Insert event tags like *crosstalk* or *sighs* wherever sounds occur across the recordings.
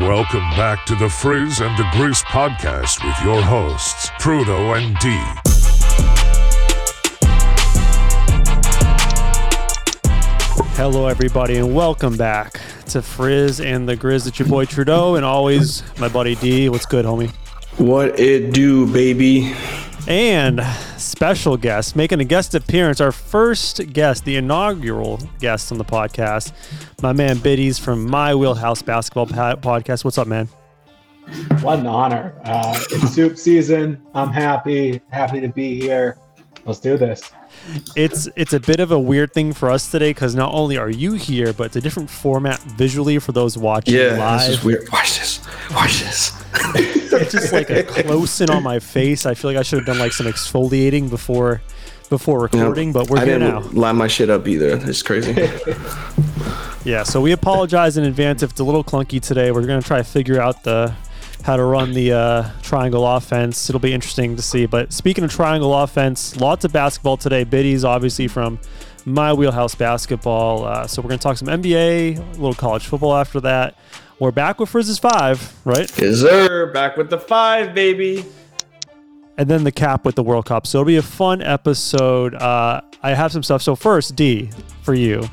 Welcome back to the Frizz and the Grizz podcast with your hosts, Trudeau and D. Hello, everybody, and welcome back to Frizz and the Grizz. It's your boy Trudeau, and always my buddy D. What's good, homie? What it do, baby? And special guest making a guest appearance, our first guest, the inaugural guest on the podcast, my man Biddies from My Wheelhouse Basketball pa- Podcast. What's up, man? What an honor. Uh, it's soup season. I'm happy, happy to be here. Let's do this. It's it's a bit of a weird thing for us today because not only are you here, but it's a different format visually for those watching Yeah, live. this is weird. Watch this. Watch this. *laughs* it's just like a close in on my face. I feel like I should have done like some exfoliating before before recording, but we're I here now. line my shit up either. It's crazy. *laughs* Yeah, so we apologize in advance if it's a little clunky today. We're gonna try to figure out the how to run the uh, triangle offense. It'll be interesting to see. But speaking of triangle offense, lots of basketball today. Biddies obviously from my wheelhouse basketball. Uh, so we're gonna talk some NBA, a little college football after that. We're back with Frizz's five, right? yes, sir. Back with the five, baby. and then the cap with the World Cup. So it'll be a fun episode. Uh, I have some stuff. So first, D for you,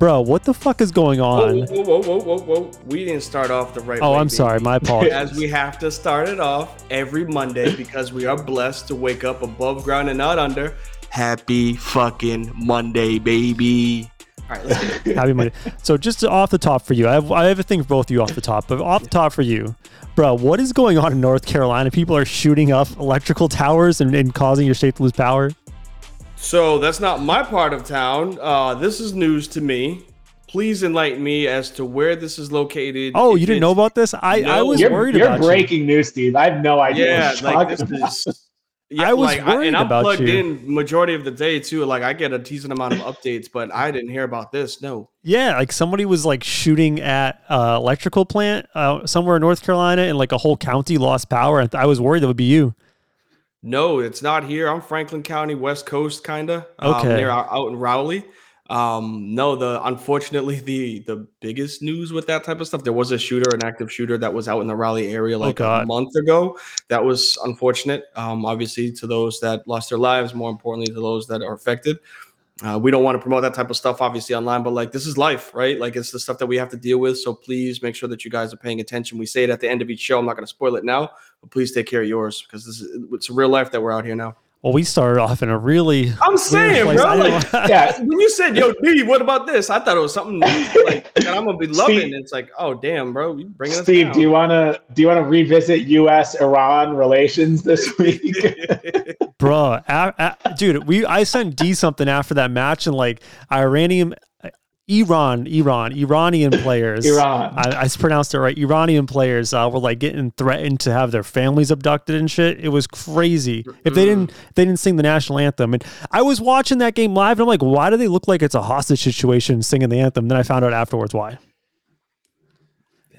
bro. What the fuck is going on? whoa, whoa, whoa, whoa, whoa. We didn't start off the right Oh, way. I'm sorry. My *laughs* apologies. As we have to start it off every Monday because we are blessed to wake up above ground and not under. Happy fucking Monday, baby. All right, let's get it. *laughs* Happy Monday. So just off the top for you, I have I have a thing for both of you off the top, but off the top for you, bro. What is going on in North Carolina? People are shooting up electrical towers and, and causing your state to lose power. So that's not my part of town. Uh, this is news to me. Please enlighten me as to where this is located. Oh, you didn't know about this? I, I was You're, worried you're about you. breaking news, Steve. I have no idea. Yeah, what you're like this about. is. Yeah, I was like, worried and I'm about plugged you. in majority of the day too. Like I get a decent amount of updates, but I didn't hear about this. No. Yeah, like somebody was like shooting at uh, electrical plant uh, somewhere in North Carolina, and like a whole county lost power. And I was worried that would be you. No, it's not here. I'm Franklin County, West Coast, kinda. Um, Okay. near out, out in Raleigh. Um, no, the unfortunately the the biggest news with that type of stuff, there was a shooter, an active shooter that was out in the Raleigh area like a month ago. That was unfortunate. Um, obviously to those that lost their lives, more importantly to those that are affected. Uh, we don't want to promote that type of stuff, obviously, online, but like this is life, right? Like it's the stuff that we have to deal with. So please make sure that you guys are paying attention. We say it at the end of each show. I'm not going to spoil it now, but please take care of yours because this is it's real life that we're out here now. Well, we started off in a really. I'm saying, place. bro. Like, yeah, when you said, "Yo, D, what about this?" I thought it was something new, like that I'm gonna be loving. Steve- it's like, oh damn, bro, you bringing us Steve, down. do you want to do you want to revisit U.S. Iran relations this *laughs* week? bro a- a- dude we i sent d something after that match and like iranian iran iran iranian players. Iran. I, I pronounced it right. Iranian players uh, were like getting threatened to have their families abducted and shit. It was crazy. If they didn't they didn't sing the national anthem. And i was watching that game live and i'm like why do they look like it's a hostage situation singing the anthem? Then i found out afterwards why.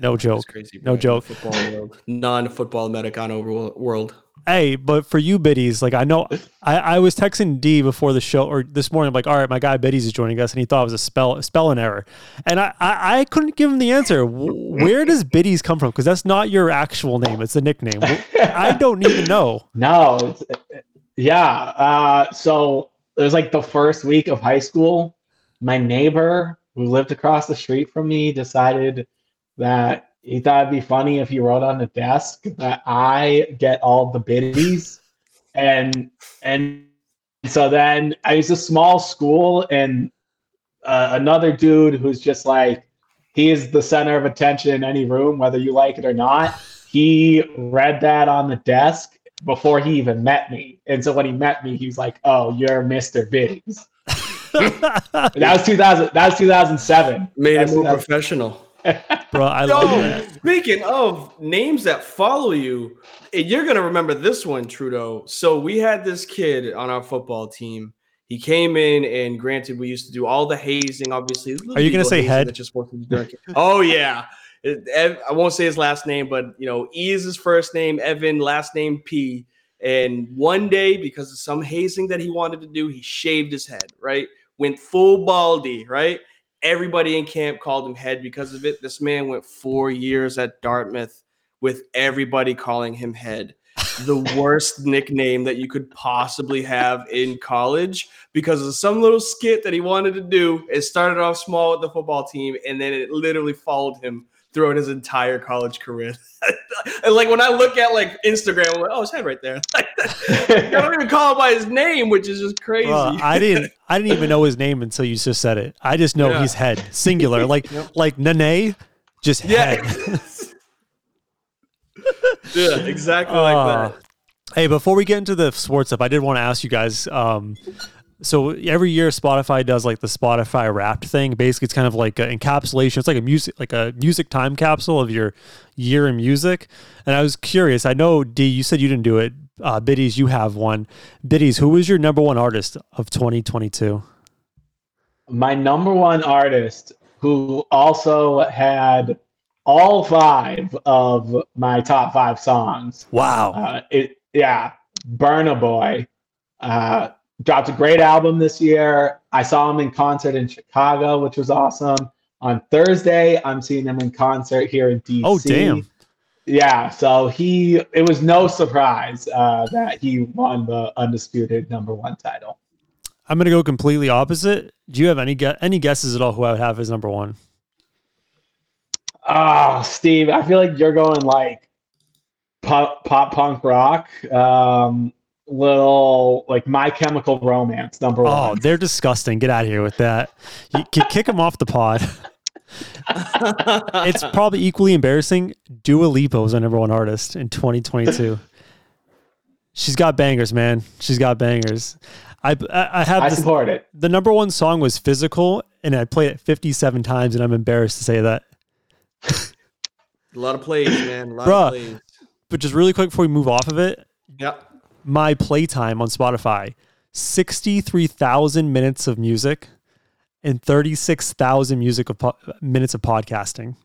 No joke. crazy. No joke. Football world, non-football Americano wor- world. Hey, but for you biddies, like I know I, I was texting D before the show or this morning, I'm like, all right, my guy biddies is joining us, and he thought it was a spell spelling error. And I, I, I couldn't give him the answer. Where does biddies come from? Because that's not your actual name, it's a nickname. I don't even know. *laughs* No, yeah. Uh, so it was like the first week of high school. My neighbor who lived across the street from me decided that he thought it'd be funny if he wrote on the desk that I get all the biddies, and and so then I was a small school, and uh, another dude who's just like he is the center of attention in any room, whether you like it or not. He read that on the desk before he even met me. And so when he met me, he was like, "Oh, you're Mr. Biddies. *laughs* That was 2000. That was 2007. Made That's- it more professional. Bro, I love that. speaking of names that follow you, and you're gonna remember this one, Trudeau. So we had this kid on our football team. He came in, and granted, we used to do all the hazing. Obviously, Are you gonna say head? That you're to do oh yeah, I won't say his last name, but you know, E is his first name. Evan, last name P. And one day, because of some hazing that he wanted to do, he shaved his head. Right, went full baldy. Right, Everybody in camp called him head because of it. This man went four years at Dartmouth with everybody calling him head. The *laughs* worst nickname that you could possibly have in college because of some little skit that he wanted to do. It started off small with the football team and then it literally followed him throughout his entire college career. *laughs* and like when I look at like Instagram, I'm like, oh, his head right there. *laughs* I don't even call him by his name, which is just crazy. Well, I didn't. I didn't even know his name until you just said it. I just know Yeah. he's head singular, like *laughs* Yep. like Nene, just yeah. head. yeah, exactly like Uh, that. Hey, before we get into the sports stuff, I did want to ask you guys. Um, so every year Spotify does like the Spotify Wrapped thing. Basically, it's kind of like an encapsulation. It's like a music, like a music time capsule of your year in music. And I was curious. I know D, you said you didn't do it. Uh, Biddies, you have one. Biddies, who was your number one artist of 2022? My number one artist, who also had all five of my top five songs, Wow. uh, it yeah, Burna Boy, uh, dropped a great album this year. I saw him in concert in Chicago, which was awesome. On Thursday, I'm seeing him in concert here in DC. Oh, damn. Yeah, so he it was no surprise uh, that he won the undisputed number one title. I'm gonna go completely opposite. Do you have any gue- any guesses at all who I would have as number one? Ah, Steve, I feel like you're going like pop, pop punk rock, um, little like My Chemical Romance number Oh, one. they're disgusting. Get out of here with that. You can kick them off the pod. It's probably equally embarrassing. Dua Lipa was our number one artist in 2022. She's got bangers, man. She's got bangers. I I, I have I this, support it. the number one song was "Physical," and I played it 57 times, and I'm embarrassed to say that. a lot of plays, man. A lot Bruh. of plays. But just really quick before we move off of it, Yeah. My playtime on Spotify 63,000 minutes of music and 36,000 music of po- minutes of podcasting.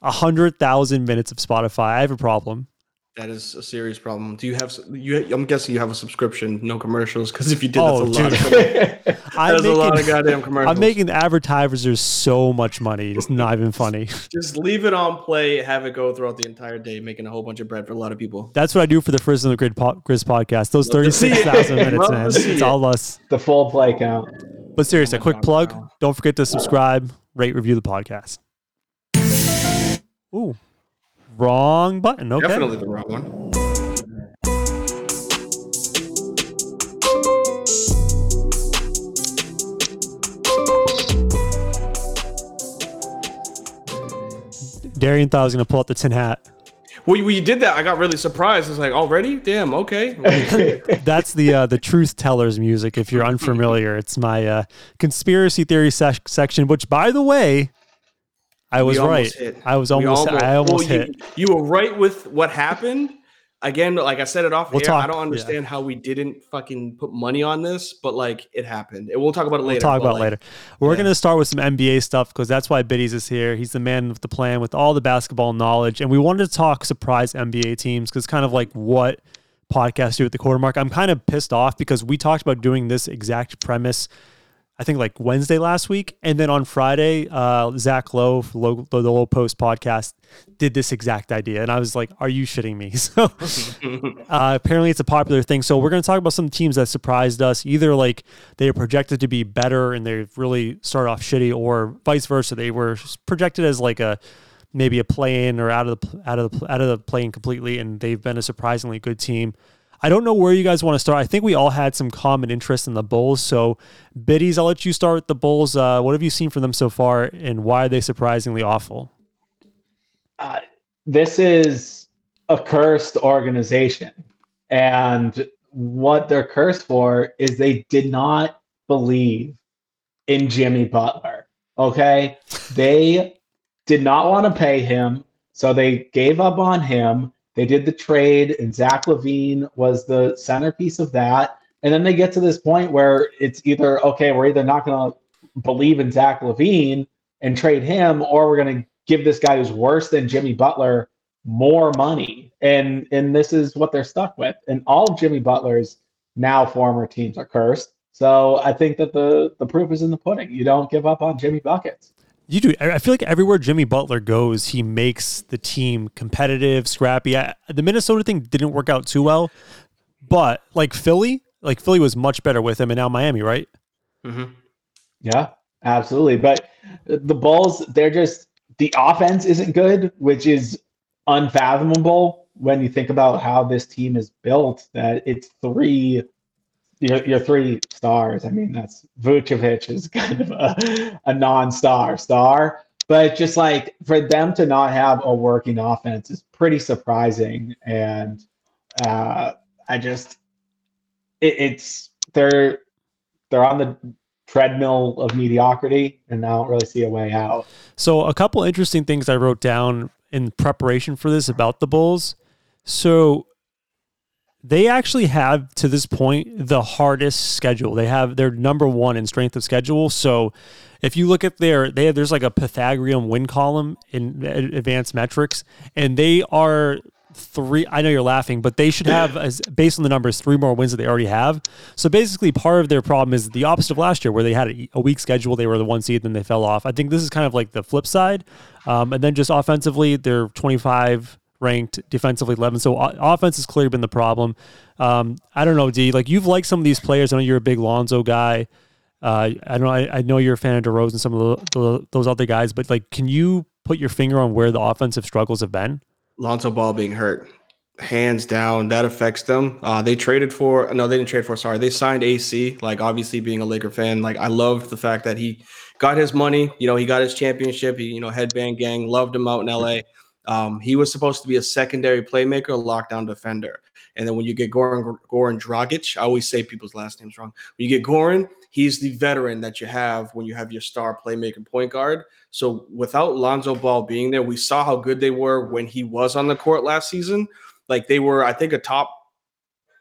100,000 minutes of Spotify. I have a problem. That is a serious problem. Do you have you? I'm guessing you have a subscription, no commercials. Because if you did, Oh, that's a lot. Of, *laughs* dude. *laughs* I'm that's a lot of making, goddamn commercials. I'm making advertisers so much money. It's not even funny. *laughs* Just leave it on play, have it go throughout the entire day, making a whole bunch of bread for a lot of people. That's what I do for the First and the Grid po- Grizz podcast. Those Love to 36,000 minutes, man. see It's all us. the full play count. But seriously, a quick God, plug. wow. Don't forget to subscribe, rate, review the podcast. Ooh, wrong button. Okay. Definitely the wrong one. Darian thought I was going to pull out the tin hat. Well, you, when you did that, I got really surprised. It's like already, damn, okay. *laughs* That's the uh, the truth tellers music. If you're unfamiliar, it's my uh, conspiracy theory sec- section. Which, by the way, I was right. hit. I was We almost. I almost well, hit. You, you were right with what happened. Again, like I said it off We'll air, talk- I don't understand how we didn't fucking put money on this, but like it happened. And we'll talk about it later. We'll talk about like, it later. We're yeah. going to start with some NBA stuff because that's why Biddies is here. He's the man with the plan with all the basketball knowledge. And we wanted to talk surprise NBA teams because kind of like what podcasts do at the quarter mark. I'm kind of pissed off because we talked about doing this exact premise, I think like Wednesday last week. And then on Friday, uh, Zach Lowe, Low, the Lowe Post podcast, did this exact idea. And I was like, are you shitting me? *laughs* So *laughs* uh, apparently it's a popular thing. So we're going to talk about some teams that surprised us. Either like they are projected to be better and they really start off shitty, or vice versa. They were projected as like a maybe a play in or out of the out of the out of the play in completely, and they've been a surprisingly good team. I don't know where you guys want to start. I think we all had some common interest in the Bulls. So, Biddies, I'll let you start with the Bulls. Uh, what have you seen from them so far, and why are they surprisingly awful? uh, this is a cursed organization. And what they're cursed for is they did not believe in Jimmy Butler. Okay. They did not want to pay him. So they gave up on him. They did the trade, and Zach LaVine was the centerpiece of that. And then they get to this point where it's either, okay, we're either not going to believe in Zach LaVine and trade him, or we're going to give this guy who's worse than Jimmy Butler more money. And and this is what they're stuck with. And all of Jimmy Butler's now former teams are cursed. So I think that the the proof is in the pudding. You don't give up on Jimmy buckets. You do. I feel like everywhere Jimmy Butler goes, he makes the team competitive, scrappy. I, the Minnesota thing didn't work out too well, but like Philly, like Philly was much better with him, and now Miami, right? Mm-hmm. Yeah, absolutely. But the Bulls, they're just the offense isn't good, which is unfathomable when you think about how this team is built. That it's three, your, your three stars. I mean, that's Vucevic is kind of a, a non-star star, but just like for them to not have a working offense is pretty surprising. And uh, I just, it, it's they're they're on the treadmill of mediocrity and I don't really see a way out. So a couple interesting things I wrote down in preparation for this about the Bulls. So they actually have to this point the hardest schedule. They have their number one in strength of schedule. So if you look at their they have, there's like a Pythagorean win column in advanced metrics and they are three. I know you're laughing, but they should have, as based on the numbers, three more wins that they already have. So basically, part of their problem is the opposite of last year, where they had a, weak schedule. They were the one seed, then they fell off. I think this is kind of like the flip side. Um, and then just offensively, they're 25 ranked defensively 11 so offense has clearly been the problem um, i don't know d like you've liked some of these players i know you're a big lonzo guy uh, I know I, I, know you're a fan of DeRozan and some of the, the, those other guys, but like, can you put your finger on where the offensive struggles have been? Lonzo Ball being hurt, hands down, that affects them. Uh, they traded for no, they didn't trade for. Sorry, they signed AC. Like obviously, being a Laker fan, like I loved the fact that he got his money. You know, he got his championship. He, you know, headband gang loved him out in LA. Um, he was supposed to be a secondary playmaker, lockdown defender. And then when you get Goran, Goran Dragic, I always say people's last names wrong. When you get Goran, he's the veteran that you have when you have your star playmaker point guard. So without Lonzo Ball being there, we saw how good they were when he was on the court last season. Like they were, I think, a top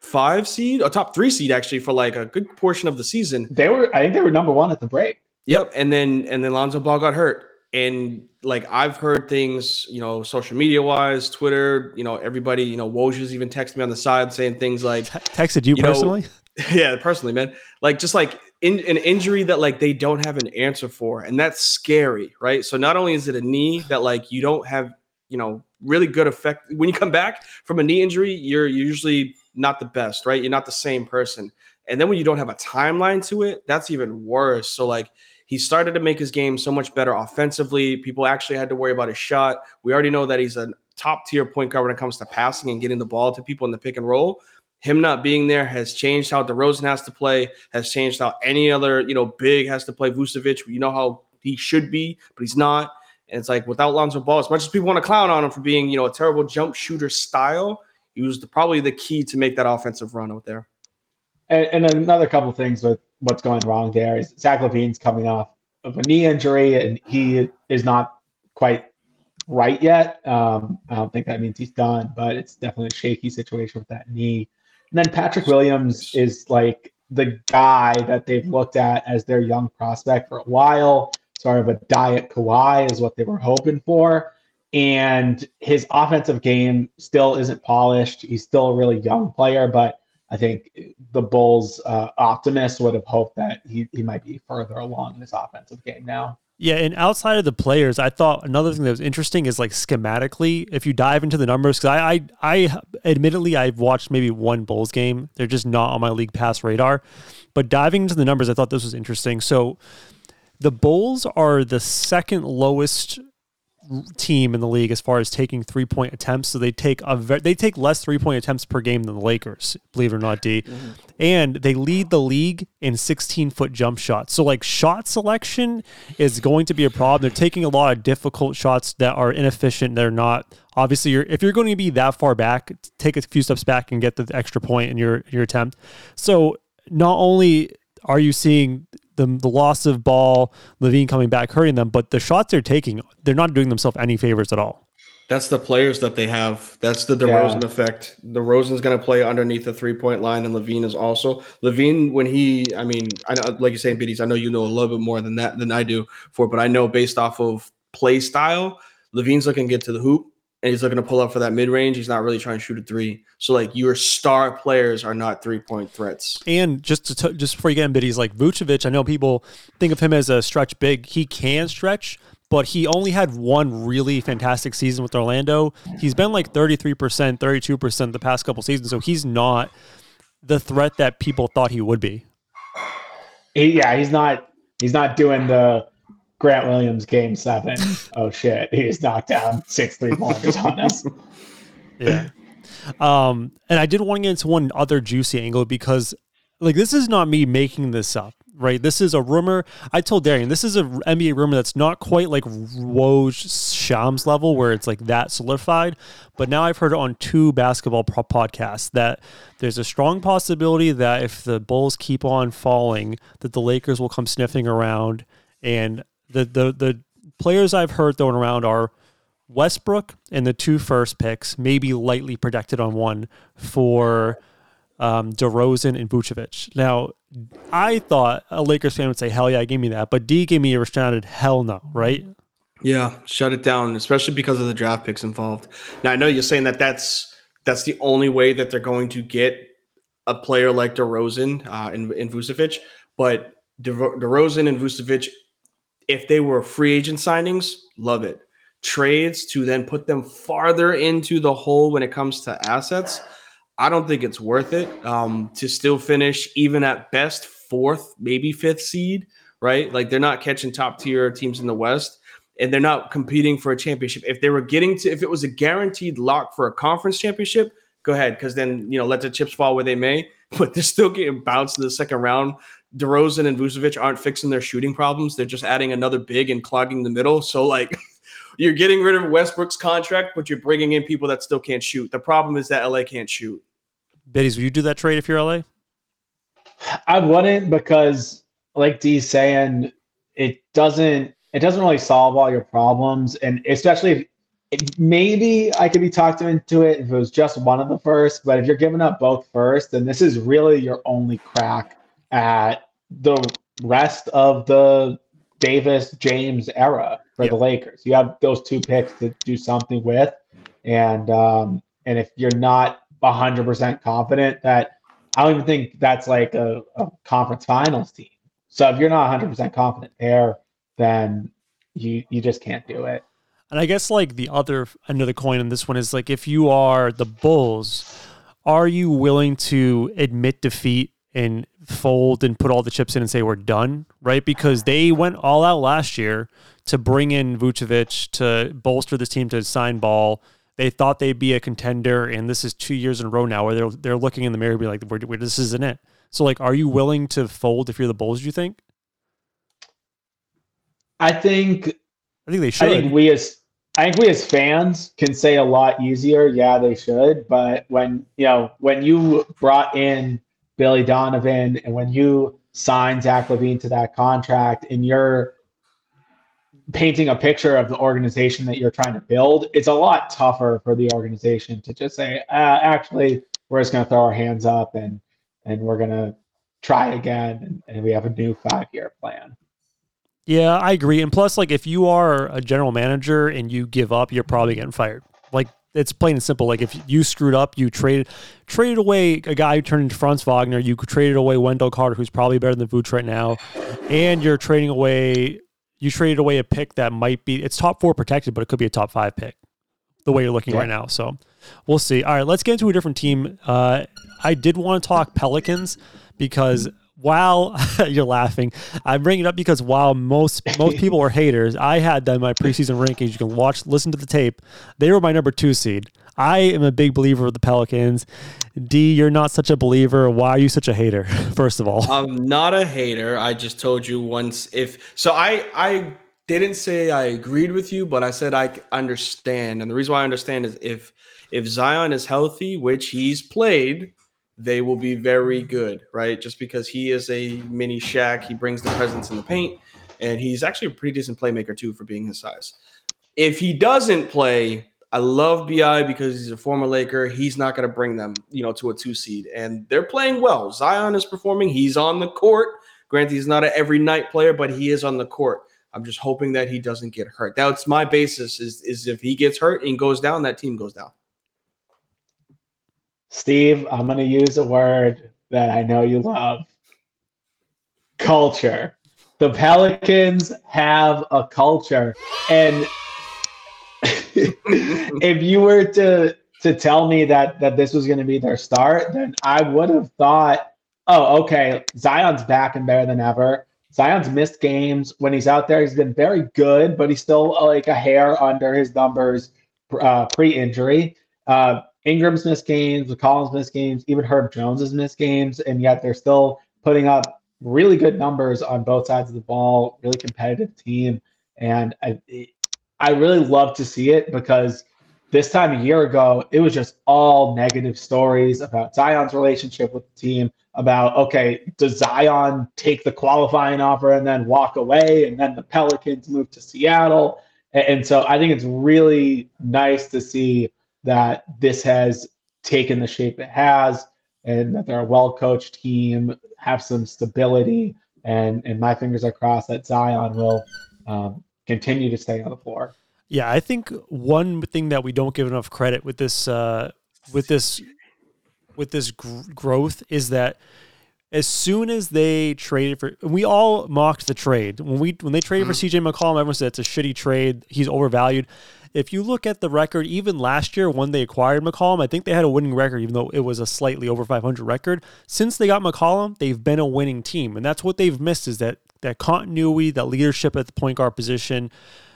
five seed, a top three seed actually for like a good portion of the season. They were, I think they were number one at the break. Yep. And then and then Lonzo Ball got hurt. And like I've heard things, you know, social media wise, Twitter, you know, everybody, you know, Woj's even texted me on the side saying things like *laughs* texted you, you personally. Know, *laughs* yeah, personally, man. Like just like in, an injury that like they don't have an answer for, and that's scary, right? So not only is it a knee that like you don't have, you know, really good effect when you come back from a knee injury, you're usually not the best, right? You're not the same person. And then when you don't have a timeline to it, that's even worse. So like he started to make his game so much better offensively. People actually had to worry about his shot. We already know that he's a top tier point guard when it comes to passing and getting the ball to people in the pick and roll. Him not being there has changed how DeRozan has to play, has changed how any other, you know, big has to play. Vucevic, you know how he should be, but he's not. And it's like without Lonzo Ball, as much as people want to clown on him for being, you know, a terrible jump shooter style, he was the, probably the key to make that offensive run out there. And, and another couple things with what's going wrong there is Zach LaVine's coming off of a knee injury and he is not quite right yet. Um, I don't think that means he's done, but it's definitely a shaky situation with that knee. And then Patrick Williams is like the guy that they've looked at as their young prospect for a while. Sort of a diet Kawhi is what they were hoping for. And his offensive game still isn't polished. He's still a really young player, but I think the Bulls uh, optimists would have hoped that he, he might be further along in his offensive game now. Yeah, and outside of the players, I thought another thing that was interesting is like schematically, if you dive into the numbers, because I, I, I admittedly I've watched maybe one Bulls game. They're just not on my league pass radar. But diving into the numbers, I thought this was interesting. So the Bulls are the second lowest team in the league as far as taking three point attempts. So they take a ve- they take less three point attempts per game than the Lakers, believe it or not, D. Mm-hmm. And they lead the league in 16 foot jump shots. So like shot selection is going to be a problem. They're taking a lot of difficult shots that are inefficient. They're not obviously you're if you're going to be that far back, take a few steps back and get the extra point in your your attempt. So not only are you seeing the, the loss of ball, LaVine coming back, hurting them, but the shots they're taking, they're not doing themselves any favors at all. That's the players that they have. That's the DeRozan yeah. effect. DeRozan's going to play underneath the three point line, and LaVine is also LaVine. When he, I mean, I know, like you're saying, Biddies. I know you know a little bit more than that than I do for, but I know based off of play style, LaVine's looking to get to the hoop and he's looking to pull up for that mid range. He's not really trying to shoot a three. So like your star players are not three point threats. And just to t- just before you get in he's like Vucevic, I know people think of him as a stretch big. He can stretch, but he only had one really fantastic season with Orlando. He's been like 33%, 32% the past couple seasons, so he's not the threat that people thought he would be. He, yeah, he's not he's not doing the Grant Williams game seven. oh shit, he just knocked down six three pointers on us. Yeah. Um, and I did want to get into one other juicy angle because like this is not me making this up right? This is a rumor. I told Darian this is a NBA rumor that's not quite like Woj Shams level where it's like that solidified. But now I've heard it on two basketball pro- podcasts that there's a strong possibility that if the Bulls keep on falling, that the Lakers will come sniffing around. And the the the players I've heard thrown around are. Westbrook and the two first picks, maybe lightly protected on one for um, DeRozan and Vucevic. Now, I thought a Lakers fan would say, "Hell yeah, give me that," but D gave me a resounded "Hell no," right? Yeah, shut it down, especially because of the draft picks involved. Now, I know you're saying that that's that's the only way that they're going to get a player like DeRozan uh, and, and Vucevic, but De- DeRozan and Vucevic, if they were free agent signings, love it. Trades to then put them farther into the hole when it comes to assets I don't think it's worth it um, to still finish even at best fourth, maybe fifth seed, right? Like they're not catching top tier teams in the West and they're not competing for a championship. If they were getting to, if it was a guaranteed lock for a conference championship, go ahead, because then you know let the chips fall where they may. *laughs* But they're still getting bounced in the second round. DeRozan and Vucevic aren't fixing their shooting problems. They're just adding another big and clogging the middle. So like. *laughs* you're getting rid of Westbrook's contract, but you're bringing in people that still can't shoot. The problem is that LA can't shoot. Biddies, would you do that trade if you're LA? I wouldn't because, like D's saying, it doesn't it doesn't really solve all your problems, and especially if maybe I could be talked into it if it was just one of the first. But if you're giving up both first, then this is really your only crack at the rest of the Davis James era for yep. the Lakers. You have those two picks to do something with, and um, and if you're not 100% confident that I don't even think that's like a, a conference finals team. So if you're not 100% confident there, then you you just can't do it. And I guess like the other end of the coin in this one is like if you are the Bulls, are you willing to admit defeat and fold and put all the chips in and say we're done, right? Because they went all out last year to bring in Vucevic to bolster this team to sign ball they thought they'd be a contender, and this is two years in a row now where they're they're looking in the mirror, and be like, we're, we're, "This isn't it." So, like, are you willing to fold if you're the Bulls? Do you think? I think. I think they should. I think we as I think we as fans can say a lot easier. Yeah, they should. But when you know when you brought in Billy Donovan and when you sign Zach LaVine to that contract, and you're painting a picture of the organization that you're trying to build, it's a lot tougher for the organization to just say, uh, actually, we're just going to throw our hands up and and we're going to try again, and, and we have a new five year plan. Yeah, I agree. And plus, like, if you are a general manager and you give up, you're probably getting fired. It's plain and simple. Like, if you screwed up, you traded traded away a guy who turned into Franz Wagner. You traded away Wendell Carter, who's probably better than Vooch right now, and you're trading away you traded away a pick that might be it's top four protected, but it could be a top five pick. The way you're looking yeah. right now, so we'll see. All right, let's get into a different team. Uh, I did want to talk Pelicans because while *laughs* you're laughing, I bring it up because while most most people are haters, I had them in my preseason rankings. You can watch, listen to the tape. They were my number two seed. I am a big believer of the Pelicans. D, you're not such a believer. Why are you such a hater? *laughs* First of all, I'm not a hater. I just told you once if so. I I didn't say I agreed with you, but I said I understand. And the reason why I understand is if if Zion is healthy, which he's played, they will be very good, right? Just because he is a mini Shaq, he brings the presence in the paint, and he's actually a pretty decent playmaker too for being his size. If he doesn't play, I love BI because he's a former Laker. He's not going to bring them, you know, to a two seed, and they're playing well. Zion is performing. He's on the court. Granted, he's not an every night player, but he is on the court. I'm just hoping that he doesn't get hurt. That's my basis. Is is if he gets hurt and goes down, that team goes down. Steve, I'm going to use a word that I know you love. Culture. the Pelicans have a culture. And *laughs* if you were to to tell me that that this was going to be their start, then I would have thought, oh, okay, Zion's back and better than ever. Zion's missed games when he's out there. He's been very good, but he's still like a hair under his numbers uh, pre-injury. Uh, Ingram's missed games, McCollum's missed games, even Herb Jones has missed games, and yet they're still putting up really good numbers on both sides of the ball. Really competitive team, and I, I really love to see it because this time a year ago, it was just all negative stories about Zion's relationship with the team. About okay, does Zion take the qualifying offer and then walk away, and then the Pelicans move to Seattle? And so I think it's really nice to see that this has taken the shape it has and that they're a well coached team, have some stability, and and my fingers are crossed that Zion will um, continue to stay on the floor. Yeah, I think one thing that we don't give enough credit with this uh, with this with this gr- growth is that as soon as they traded for, we all mocked the trade when we when they traded mm-hmm. for CJ McCollum. Everyone said it's a shitty trade. He's overvalued. If you look at the record, even last year when they acquired McCollum, I think they had a winning record, even though it was a slightly over 500 record. Since they got McCollum, they've been a winning team, and that's what they've missed is that that continuity, that leadership at the point guard position,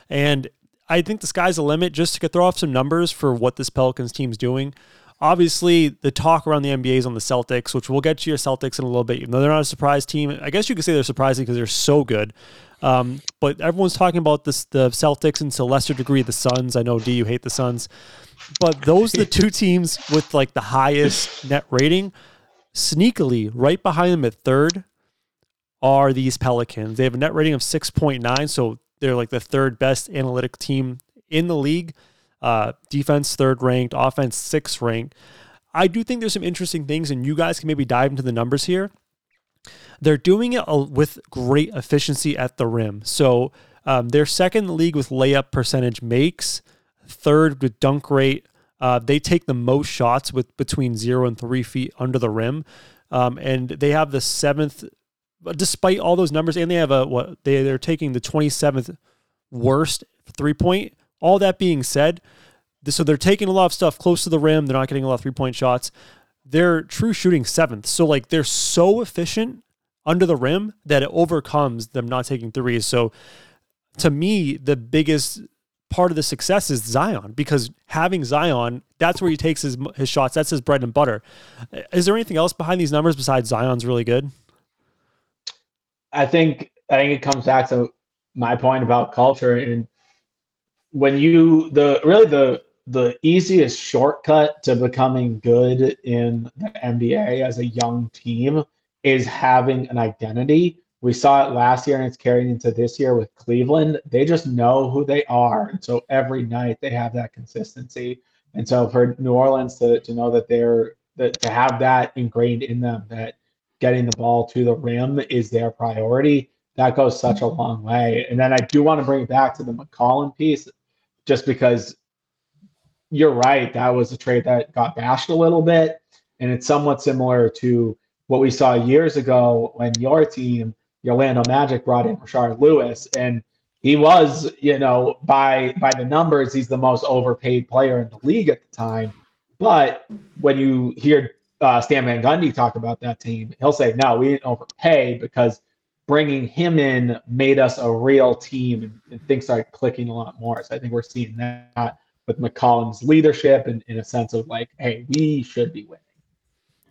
and I think the sky's the limit. Just to throw off some numbers for what this Pelicans team's doing. Obviously, the talk around the NBA is on the Celtics, which we'll get to your Celtics in a little bit. Even though they're not a surprise team, I guess you could say they're surprising because they're so good. Um, but everyone's talking about this, the Celtics and to a lesser degree the Suns. I know D, you hate the Suns, but those are the two *laughs* teams with like the highest net rating. Sneakily, right behind them at third are these Pelicans. They have a net rating of six point nine, so they're like the third best analytic team in the league. Uh, defense third ranked, offense sixth ranked. I do think there's some interesting things, and you guys can maybe dive into the numbers here. They're doing it with great efficiency at the rim. So um, they're second in the league with layup percentage makes, third with dunk rate. Uh, they take the most shots with between zero and three feet under the rim, um, and they have the seventh. Despite all those numbers, and they have a what they they're taking the twenty seventh worst three point all that being said, so they're taking a lot of stuff close to the rim. They're not getting a lot of three point shots. They're true shooting seventh. So like they're so efficient under the rim that it overcomes them not taking threes. So to me, the biggest part of the success is Zion because having Zion, that's where he takes his his shots. That's his bread and butter. Is there anything else behind these numbers besides Zion's really good? I think I think it comes back to my point about culture and when you the really the the easiest shortcut to becoming good in the NBA as a young team is having an identity. We saw it last year and it's carrying into this year with Cleveland. They just know who they are. And so every night they have that consistency. And so for New Orleans to, to know that they're that to have that ingrained in them that getting the ball to the rim is their priority, that goes such a long way. And then I do want to bring it back to the McCollum piece just because you're right. That was a trade that got bashed a little bit. And it's somewhat similar to what we saw years ago when your team, the Orlando Magic, brought in Rashard Lewis. And he was, you know, by by the numbers, he's the most overpaid player in the league at the time. But when you hear uh, Stan Van Gundy talk about that team, he'll say, "No, we didn't overpay because bringing him in made us a real team and, and, things started clicking a lot more. So I think we're seeing that with McCollum's leadership and in a sense of like, hey, we should be winning.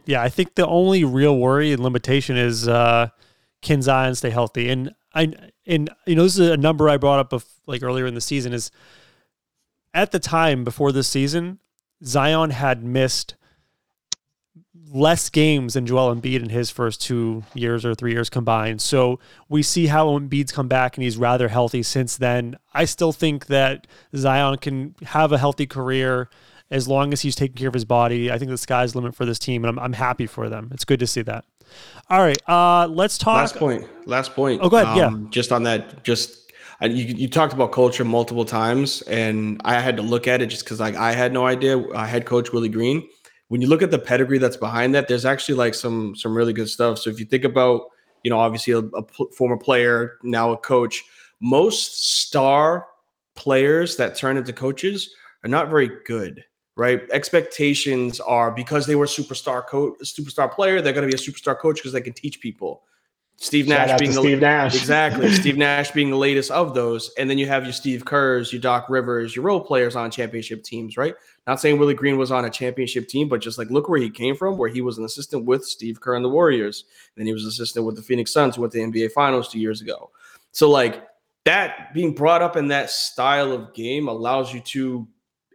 Yeah, I think the only real worry and limitation is uh, can Zion stay healthy? And I and you know this is a number I brought up of, like earlier in the season is at the time before this season, Zion had missed less games than Joel Embiid in his first two years or three years combined. So we see how Embiid's come back and he's rather healthy since then. I still think that Zion can have a healthy career as long as he's taking care of his body. I think the sky's the limit for this team, and I'm, I'm happy for them. It's good to see that. All right, uh, let's talk. Last point. Last point. Oh, go ahead. Um, yeah. Just on that, just you, you talked about culture multiple times, and I had to look at it just because like I had no idea. Uh, head coach Willie Green when you look at the pedigree that's behind that, there's actually like some some really good stuff. So if you think about you know, obviously a, a p- former player, now a coach. Most star players that turn into coaches are not very good, right? Expectations are because they were superstar coach, superstar player, they're going to be a superstar coach because they can teach people. Steve Nash being the Steve Nash. exactly *laughs* Steve Nash being the latest of those, and then you have your Steve Kerrs, your Doc Rivers, your role players on championship teams, right? Not saying Willie Green was on a championship team, but just like look where he came from, where he was an assistant with Steve Kerr and the Warriors, then he was assistant with the Phoenix Suns, who went to the NBA Finals two years ago. So like that being brought up in that style of game allows you to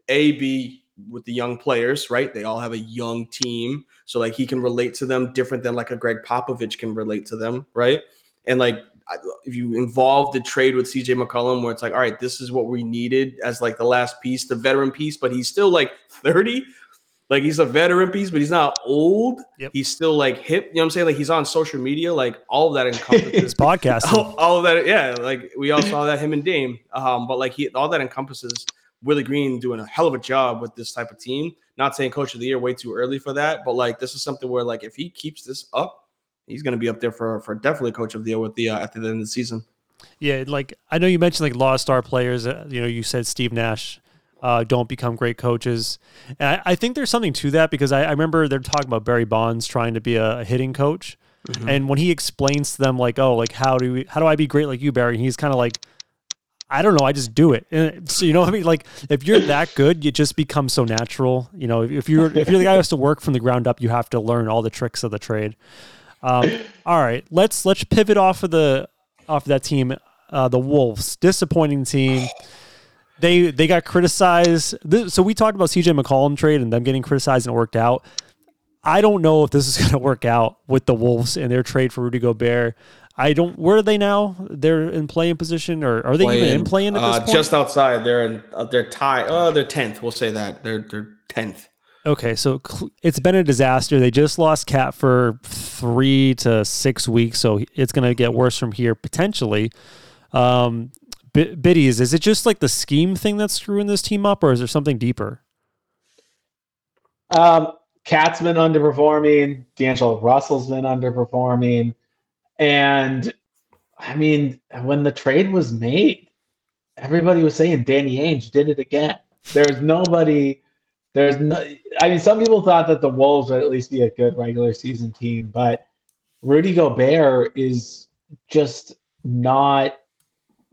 a be with the young players, right? They all have a young team. So like he can relate to them different than like a Gregg Popovich can relate to them, right? And like if you involve the trade with CJ McCollum, where it's like, all right, this is what we needed as like the last piece, the veteran piece, but he's still like 30. Like he's a veteran piece, but he's not old. Yep. He's still like hip. You know what I'm saying? Like he's on social media. Like all of that encompasses *laughs* podcast. *laughs* all, all of that, yeah. Like we all saw that him and Dame. Um, but like he, all that encompasses Willie Green doing a hell of a job with this type of team. Not saying coach of the year way too early for that, but like this is something where like if he keeps this up, he's going to be up there for for definitely coach of the year with the uh, at the end of the season. Yeah, like I know you mentioned like law star players. Uh, you know, you said Steve Nash uh, don't become great coaches, and I, I think there's something to that because I, I remember they're talking about Barry Bonds trying to be a, a hitting coach, and when he explains to them like, oh, like how do we, how do I be great like you, Barry? And he's kind of like, I don't know, I just do it. And *laughs* so you know what I mean? Like if you're that good, you just become so natural. You know, if you're if you're the guy who has to work from the ground up, you have to learn all the tricks of the trade. Um, all right, let's let's pivot off of the off of that team. Uh, the Wolves, disappointing team. They they got criticized. This, so we talked about CJ McCollum trade and them getting criticized and it worked out. I don't know if this is *laughs* going to work out with the Wolves and their trade for Rudy Gobert. I don't. Where are they now? They're in playing position, or are they even in playing at this uh, just outside. They're in. Uh, they're tied. Oh, they're tenth. We'll say that they're they're tenth. Okay, so it's been a disaster. They just lost KAT for three to six weeks, so it's going to get worse from here potentially. Um, B- Biddies, is it just like the scheme thing that's screwing this team up, or is there something deeper? Um, KAT's been underperforming. D'Angelo Russell's been underperforming. And I mean, when the trade was made, everybody was saying Danny Ainge did it again. There's nobody. There's no. I mean, some people thought that the Wolves would at least be a good regular season team, but Rudy Gobert is just not.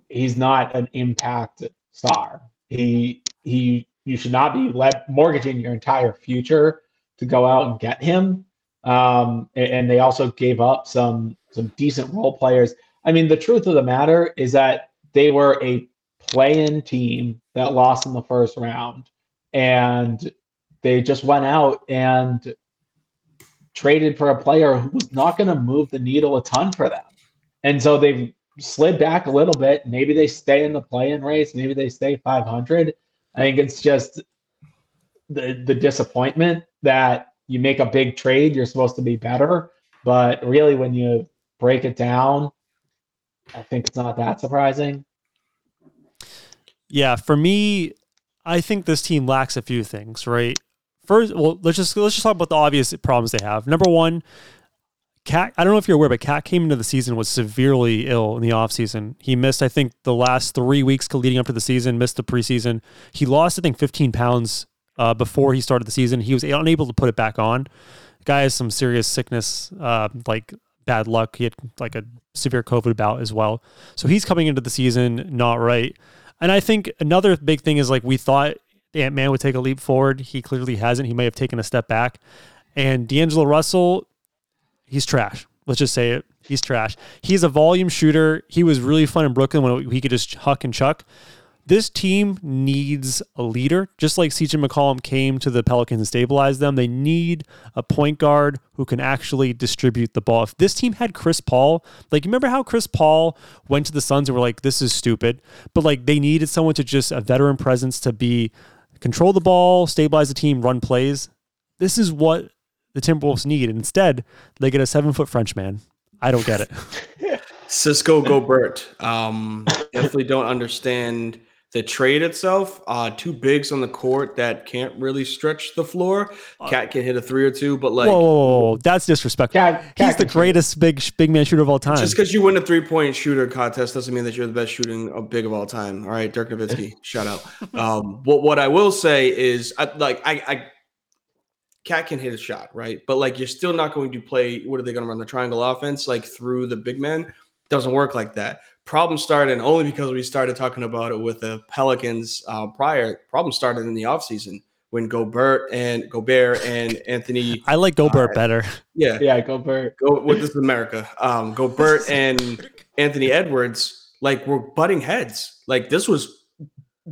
He's not an impact star. He he. You should not be let mortgaging your entire future to go out and get him. Um, and, and they also gave up some some decent role players. I mean, the truth of the matter is that they were a play-in team that lost in the first round, and they just went out and traded for a player who was not going to move the needle a ton for them. And so they've slid back a little bit. Maybe they stay in the play-in race. Maybe they stay 500. I think it's just the the disappointment that you make a big trade, you're supposed to be better. But really, when you break it down, I think it's not that surprising. Yeah, for me, I think this team lacks a few things, right? First, well, let's just let's just talk about the obvious problems they have. Number one, KAT. I don't know if you're aware, but KAT came into the season was severely ill in the offseason. He missed, I think, the last three weeks leading up to the season. Missed the preseason. He lost, I think, 15 pounds uh, before he started the season. He was unable to put it back on. The guy has some serious sickness, uh, like bad luck. He had like a severe COVID bout as well. So he's coming into the season not right. And I think another big thing is like we thought Ant Man would take a leap forward. He clearly hasn't. He may have taken a step back. And D'Angelo Russell, he's trash. Let's just say it. He's trash. He's a volume shooter. He was really fun in Brooklyn when he could just huck and chuck. This team needs a leader, just like CJ McCollum came to the Pelicans and stabilized them. They need a point guard who can actually distribute the ball. If this team had Chris Paul, like you remember how Chris Paul went to the Suns and were like, "This is stupid," but like they needed someone to just a veteran presence to be control the ball, stabilize the team, run plays. This is what the Timberwolves need. Instead, they get a seven foot French man. I don't get it. *laughs* Cisco Gobert. Um, definitely don't understand the trade itself, uh, two bigs on the court that can't really stretch the floor. KAT can hit a three or two, but like, whoa, whoa, whoa, whoa, that's disrespectful. KAT, KAT He's the can shoot. greatest big big man shooter of all time. just because you win a three point shooter contest doesn't mean that you're the best shooting of big of all time. All right, Dirk Nowitzki, *laughs* shout out. Um, what what I will say is, I, like, I, I KAT can hit a shot, right? But like, you're still not going to play. What are they going to run the triangle offense like through the big men? Doesn't work like that. Problem started and only because we started talking about it with the Pelicans uh, prior. Problem started in the offseason when Gobert and Gobert and Anthony. I like Gobert Alright. better. Yeah, Yeah, Gobert. go well, this is America. Um, Gobert and Anthony Edwards like were butting heads. Like this was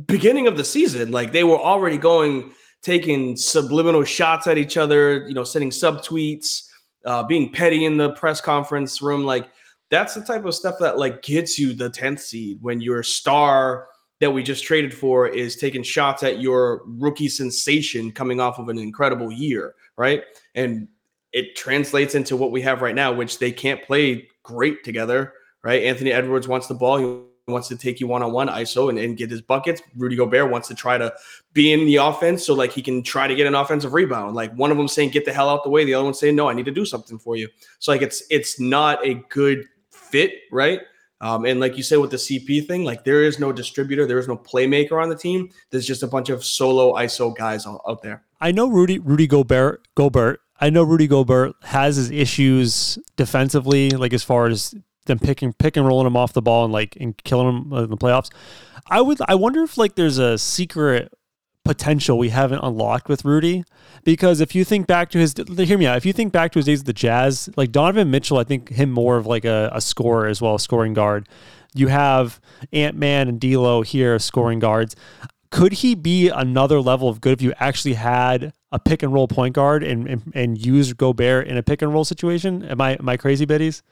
beginning of the season. Like they were already going taking subliminal shots at each other. You know, sending subtweets, uh, being petty in the press conference room. Like that's the type of stuff that like gets you the tenth seed when your star that we just traded for is taking shots at your rookie sensation coming off of an incredible year, right? And it translates into what we have right now, which they can't play great together, right? Anthony Edwards wants the ball. He wants to take you one on one ISO and, and get his buckets. Rudy Gobert wants to try to be in the offense so like he can try to get an offensive rebound. Like one of them saying, get the hell out the way. The other one saying, no, I need to do something for you. So like it's it's not a good fit, right? Um, and like you said with the CP thing, like there is no distributor, there is no playmaker on the team. There's just a bunch of solo ISO guys out out there. I know Rudy Rudy Gobert Gobert. I know Rudy Gobert has his issues defensively, like as far as them picking pick and rolling him off the ball and like and killing him in the playoffs. I would I wonder if like there's a secret potential we haven't unlocked with Rudy. Because if you think back to his hear me out if you think back to his days at the Jazz like Donovan Mitchell I think him more of like a, a scorer as well a scoring guard. You have Ant Man and D'Lo here scoring guards. Could he be another level of good if you actually had a pick and roll point guard and and, and use Gobert in a pick and roll situation? Am I am I crazy biddies?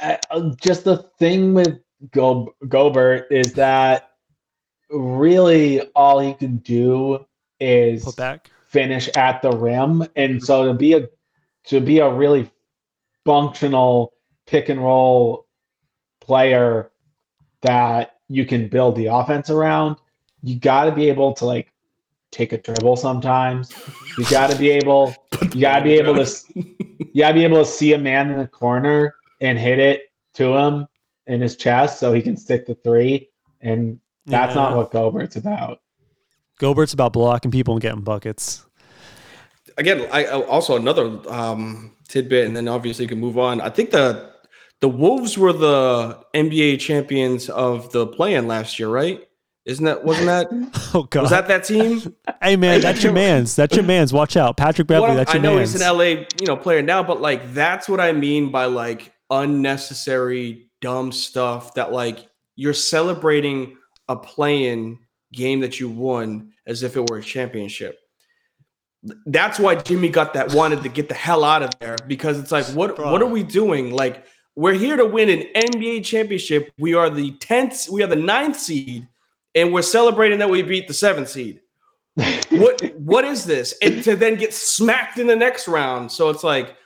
Uh, just the thing with Go- Gobert is that really all he can do is finish at the rim, and so to be a to be a really functional pick and roll player that you can build the offense around, you got to be able to like take a dribble sometimes. You got to be able you got to be able to you got to be able to see a man in the corner and hit it to him in his chest so he can stick the three. And that's Yeah. not what Gobert's about. Gobert's about blocking people and getting buckets again, I I- also another um, tidbit, and then obviously you can move on. I think the the Wolves were the NBA champions of the play-in last year, right? Isn't that wasn't that *laughs* oh god was that that team? Hey man, that's *laughs* your man's. That's your man's. Watch out, Patrick Beverley. What- that's I your know man's. he's an LA you know player now, but like that's what I mean by like unnecessary dumb stuff that like you're celebrating a play-in game that you won as if it were a championship. That's why Jimmy got that wanted to get the hell out of there because it's like what what are we doing? Like we're here to win an NBA championship. We are the 10th, we are the ninth seed, and we're celebrating that we beat the seventh seed *laughs* what what is this? And to then get smacked in the next round. So it's like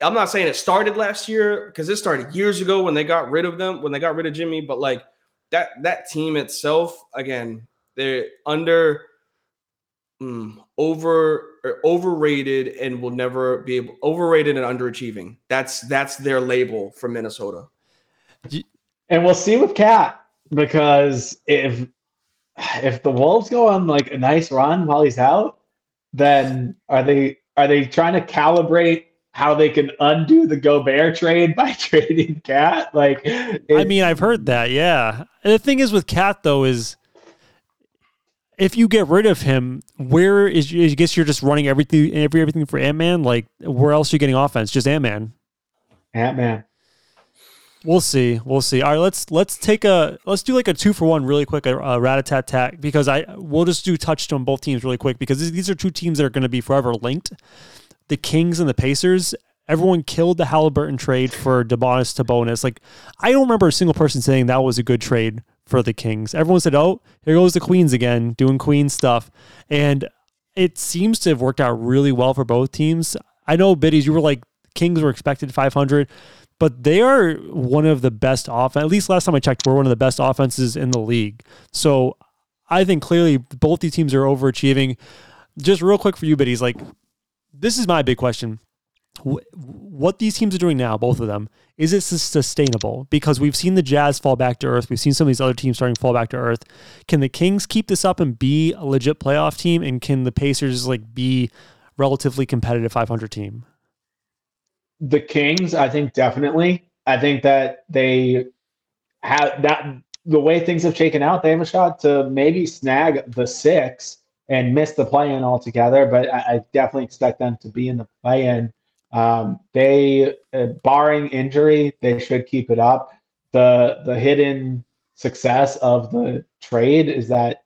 I'm not saying it started last year because it started years ago when they got rid of them, when they got rid of Jimmy, but like that that team itself, again, they're under mm, over or overrated and will never be able overrated and underachieving. That's that's their label for Minnesota. And we'll see with KAT because if if the Wolves go on like a nice run while he's out, then are they are they trying to calibrate how they can undo the Gobert trade by *laughs* trading KAT? Like, I mean, I've heard that. Yeah. And the thing is with KAT though is if you get rid of him, where is I guess you're just running everything every everything for Ant Man. Like where else are you getting offense? Just Ant Man. Ant Man. We'll see. We'll see. All right, let's let's take a let's do like a two for one really quick, uh, uh, a, a rat a tat tat because I we'll just do touched on both teams really quick because these are two teams that are going to be forever linked. The Kings and the Pacers. Everyone killed the Haliburton trade for Debonis to bonus. Like I don't remember a single person saying that was a good trade for the Kings. Everyone said, "Oh, here goes the Queens again, doing Queen stuff," and it seems to have worked out really well for both teams. I know, Biddies, you were like Kings were expected 500. but they are one of the best offense. At least last time I checked, we're one of the best offenses in the league. So I think clearly both these teams are overachieving. Just real quick for you, biddies, like this is my big question. What these teams are doing now, both of them, is it sustainable? Because we've seen the Jazz fall back to earth. We've seen some of these other teams starting to fall back to earth. Can the Kings keep this up and be a legit playoff team? And can the Pacers like be relatively competitive 500 team? The Kings, I think definitely. I think that they have that the way things have shaken out, they have a shot to maybe snag the six and miss the play in altogether. But I, I, definitely expect them to be in the play in. Um, they, uh, barring injury, they should keep it up. The the hidden success of the trade is that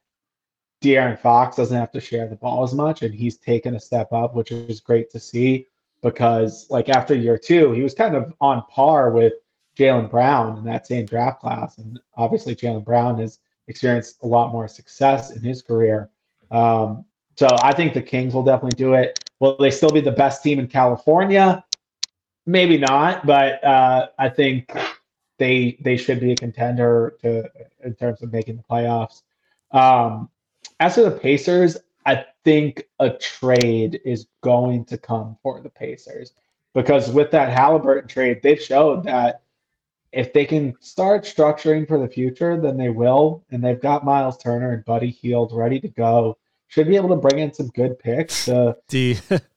De'Aaron Fox doesn't have to share the ball as much, and he's taken a step up, which is great to see. Because like after year two, he was kind of on par with Jaylen Brown in that same draft class, and obviously Jaylen Brown has experienced a lot more success in his career. Um, so I think the Kings will definitely do it. Will they still be the best team in California? Maybe not, but uh, I think they they should be a contender to in terms of making the playoffs. Um, as for the Pacers, I think a trade is going to come for the Pacers because with that Halliburton trade, they've showed that if they can start structuring for the future, then they will. And they've got Miles Turner and Buddy Hield ready to go. Should be able to bring in some good picks to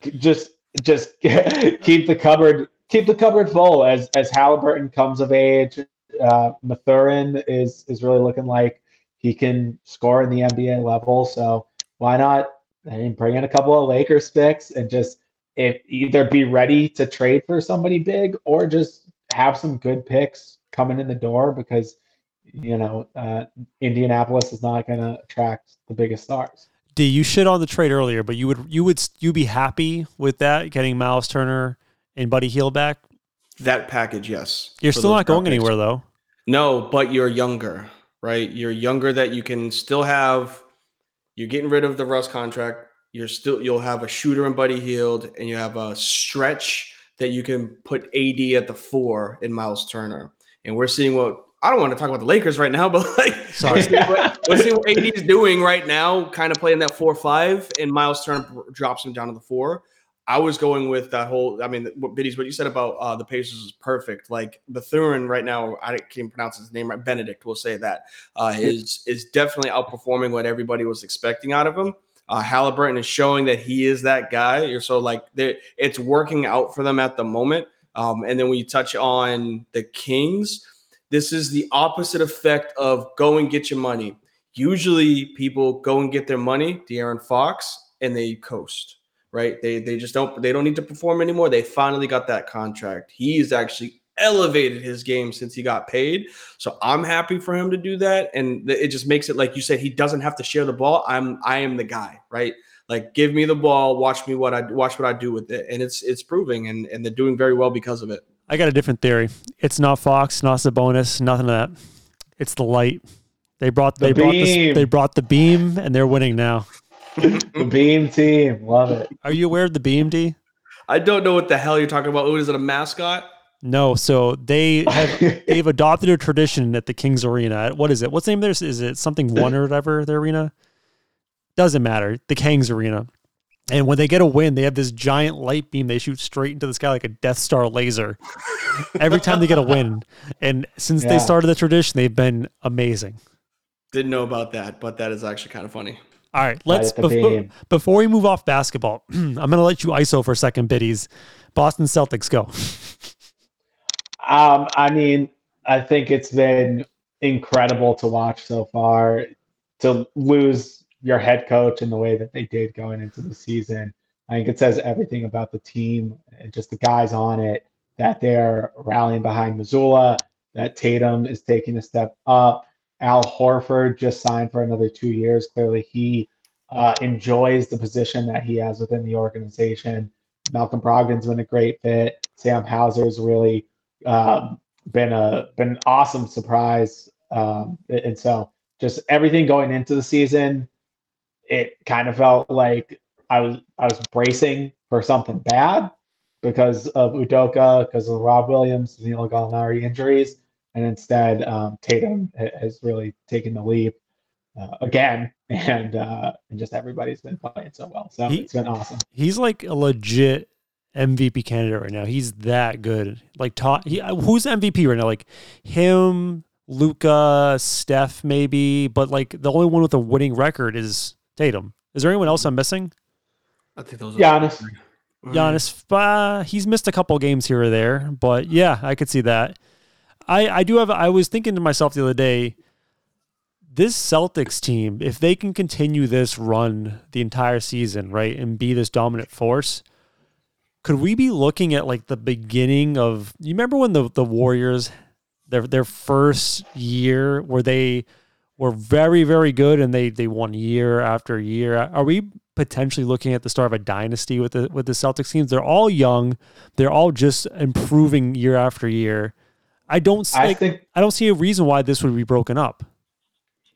*laughs* just just *laughs* keep the cupboard keep the cupboard full as as Haliburton comes of age. Uh, Mathurin is is really looking like he can score in the NBA level. So why not I mean, bring in a couple of Lakers picks and just if either be ready to trade for somebody big or just have some good picks coming in the door because you know uh, Indianapolis is not going to attract the biggest stars. D, you shit on the trade earlier, but you would you would you be happy with that getting Miles Turner and Buddy Hield back? That package, yes. You're still not going anywhere though. No, but you're younger, right? You're younger that you can still have. You're getting rid of the Russ contract. You're still you'll have a shooter in Buddy Hield, and you have a stretch that you can put AD at the four in Miles Turner. And we're seeing what I don't want to talk about the Lakers right now, *laughs* but like Sorry. we're seeing what AD is doing right now, kind of playing that four five, and Miles Turner drops him down to the four. I was going with that whole. I mean, what Biddies, what you said about uh, the Pacers is perfect. Like Mathurin right now, I can't pronounce his name right. Bennedict, we'll say that uh, is is definitely outperforming what everybody was expecting out of him. Uh, Haliburton is showing that he is that guy. You're so like it's working out for them at the moment. Um, and then when you touch on the Kings, this is the opposite effect of go and get your money. Usually, people go and get their money, De'Aaron Fox, and they coast. Right? They they just don't they don't need to perform anymore. They finally got that contract. He's actually elevated his game since he got paid. So I'm happy for him to do that. And it just makes it like you said, he doesn't have to share the ball. I'm I am the guy, right? Like give me the ball, watch me what I watch what I do with it. And it's it's proving and, and they're doing very well because of it. I got a different theory. It's not Fox, not Sabonis, nothing of that. It's the light. They brought the they beam. brought the, they brought the beam and they're winning now. *laughs* the beam team, love it. Are you aware of the beam, D? I don't know what the hell you're talking about. Oh, is it a mascot? No, so they have *laughs* they've adopted a tradition at the Kings Arena. What is it? What's the name of theirs? Is it something one or whatever? The arena doesn't matter. The Kings Arena. And when they get a win, they have this giant light beam they shoot straight into the sky like a Death Star laser every time they get a win. And since yeah. they started the tradition, they've been amazing. Didn't know about that, but that is actually kind of funny. All right, let's before, before we move off basketball, *clears throat* I'm going to let you ISO for a second, biddies. Boston Celtics go. *laughs* Um, I mean, I think it's been incredible to watch so far. To lose your head coach in the way that they did going into the season, I think it says everything about the team and just the guys on it that they're rallying behind Mazzulla, that Tatum is taking a step up. Al Horford just signed for another two years. Clearly, he uh, enjoys the position that he has within the organization. Malcolm Brogdon's been a great fit. Sam Hauser's really um, been a been an awesome surprise. Um, and so just everything going into the season, it kind of felt like I was I was bracing for something bad, because of Udoka, because of Rob Williams, Neil Gallinari injuries, and instead um, Tatum has really taken the leap uh, again, *laughs* and uh, and just everybody's been playing so well. So he, it's been awesome. He's like a legit MVP candidate right now. He's that good. Like, ta- he, who's MVP right now? Like him, Luka, Steph, maybe. But like the only one with a winning record is Tatum. Is there anyone else I'm missing? I think those. Giannis. Are Giannis, uh, he's missed a couple games here or there, but yeah, I could see that. I I do have. I was thinking to myself the other day this Celtics team, if they can continue this run the entire season, right, and be this dominant force, could we be looking at like the beginning of you remember when the the Warriors their their first year where they were very very good and they they won year after year? Are we potentially looking at the start of a dynasty with the with the Celtics teams? They're all young. They're all just improving year after year. I don't see, I, think, I don't see a reason why this would be broken up.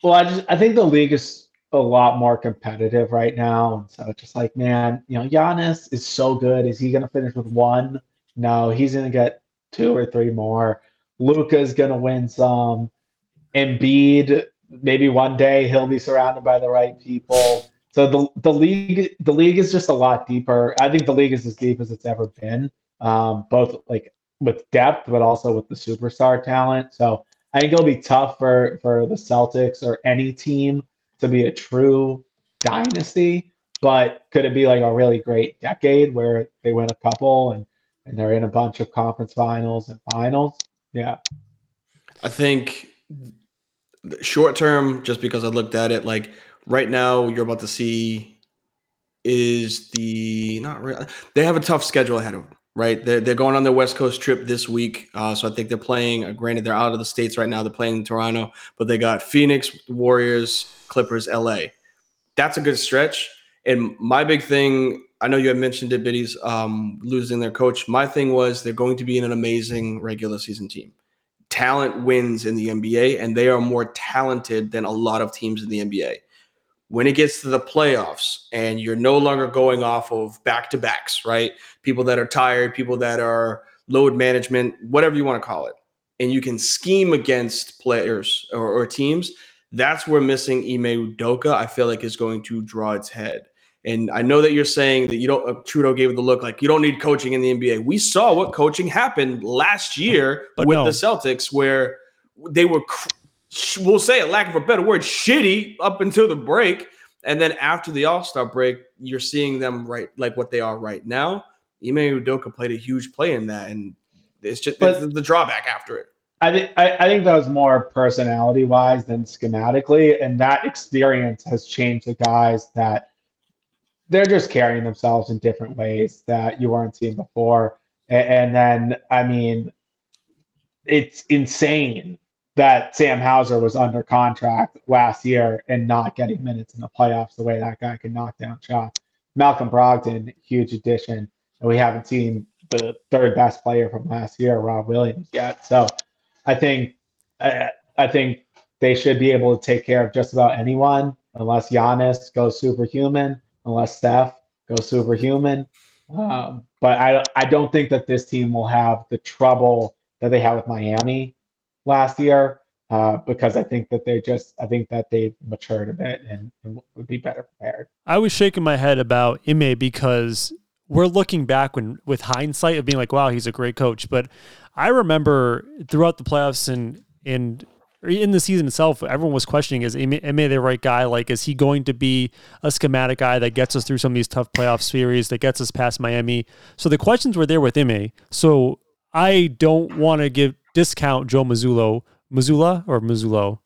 Well, I just I think the league is a lot more competitive right now, and so it's just like, man, you know, Giannis is so good. Is he going to finish with one? No, he's going to get two or three more. Luka's going to win some. Embiid, maybe one day he'll be surrounded by the right people. So the the league the league is just a lot deeper. I think the league is as deep as it's ever been, um, both like with depth, but also with the superstar talent. So I think it'll be tough for for the Celtics or any team to be a true dynasty. But could it be like a really great decade where they win a couple and and they're in a bunch of conference finals and finals? Yeah, I think short term, just because I looked at it, like right now, you're about to see is the not really. They have a tough schedule ahead of them right? They're, they're going on their West Coast trip this week. Uh, so I think they're playing, uh, granted, they're out of the States right now. They're playing in Toronto, but they got Phoenix, Warriors, Clippers, LA. That's a good stretch. And my big thing, I know you had mentioned it, Biddies, um, losing their coach. My thing was they're going to be in an amazing regular season team. Talent wins in the NBA, and they are more talented than a lot of teams in the NBA when it gets to the playoffs and you're no longer going off of back to backs, right? People that are tired, people that are load management, whatever you want to call it, and you can scheme against players or, or teams, that's where missing Ime Udoka, I feel like, is going to draw its head. And I know that you're saying that you don't, uh, Trudeau gave it the look like you don't need coaching in the NBA. We saw what coaching happened last year but with no. the Celtics, where they were cr- we'll say a lack of a better word, shitty up until the break. And then after the All Star break, you're seeing them right like what they are right now. Ime Udoka played a huge play in that, and it's just but, it's the drawback after it. I think I, I think that was more personality wise than schematically, and that experience has changed the guys that they're just carrying themselves in different ways that you weren't seeing before. And, and then, I mean, it's insane that Sam Hauser was under contract last year and not getting minutes in the playoffs the way that guy can knock down shots. Malcolm Brogdon, huge addition. And we haven't seen the third best player from last year, Rob Williams, yet. So I think I, I think they should be able to take care of just about anyone unless Giannis goes superhuman, unless Steph goes superhuman. Um, but I I don't think that this team will have the trouble that they had with Miami last year uh, because I think that they just I think that they've matured a bit and, and, would be better prepared. I was shaking my head about Ime because we're looking back when with hindsight of being like, wow, he's a great coach. But I remember throughout the playoffs and and in the season itself, everyone was questioning is Ime the right guy? Like, is he going to be a schematic guy that gets us through some of these tough playoff series that gets us past Miami? So the questions were there with Ime. So I don't want to give discount Joe Mazzulla, Mazzulla or Mazzulo.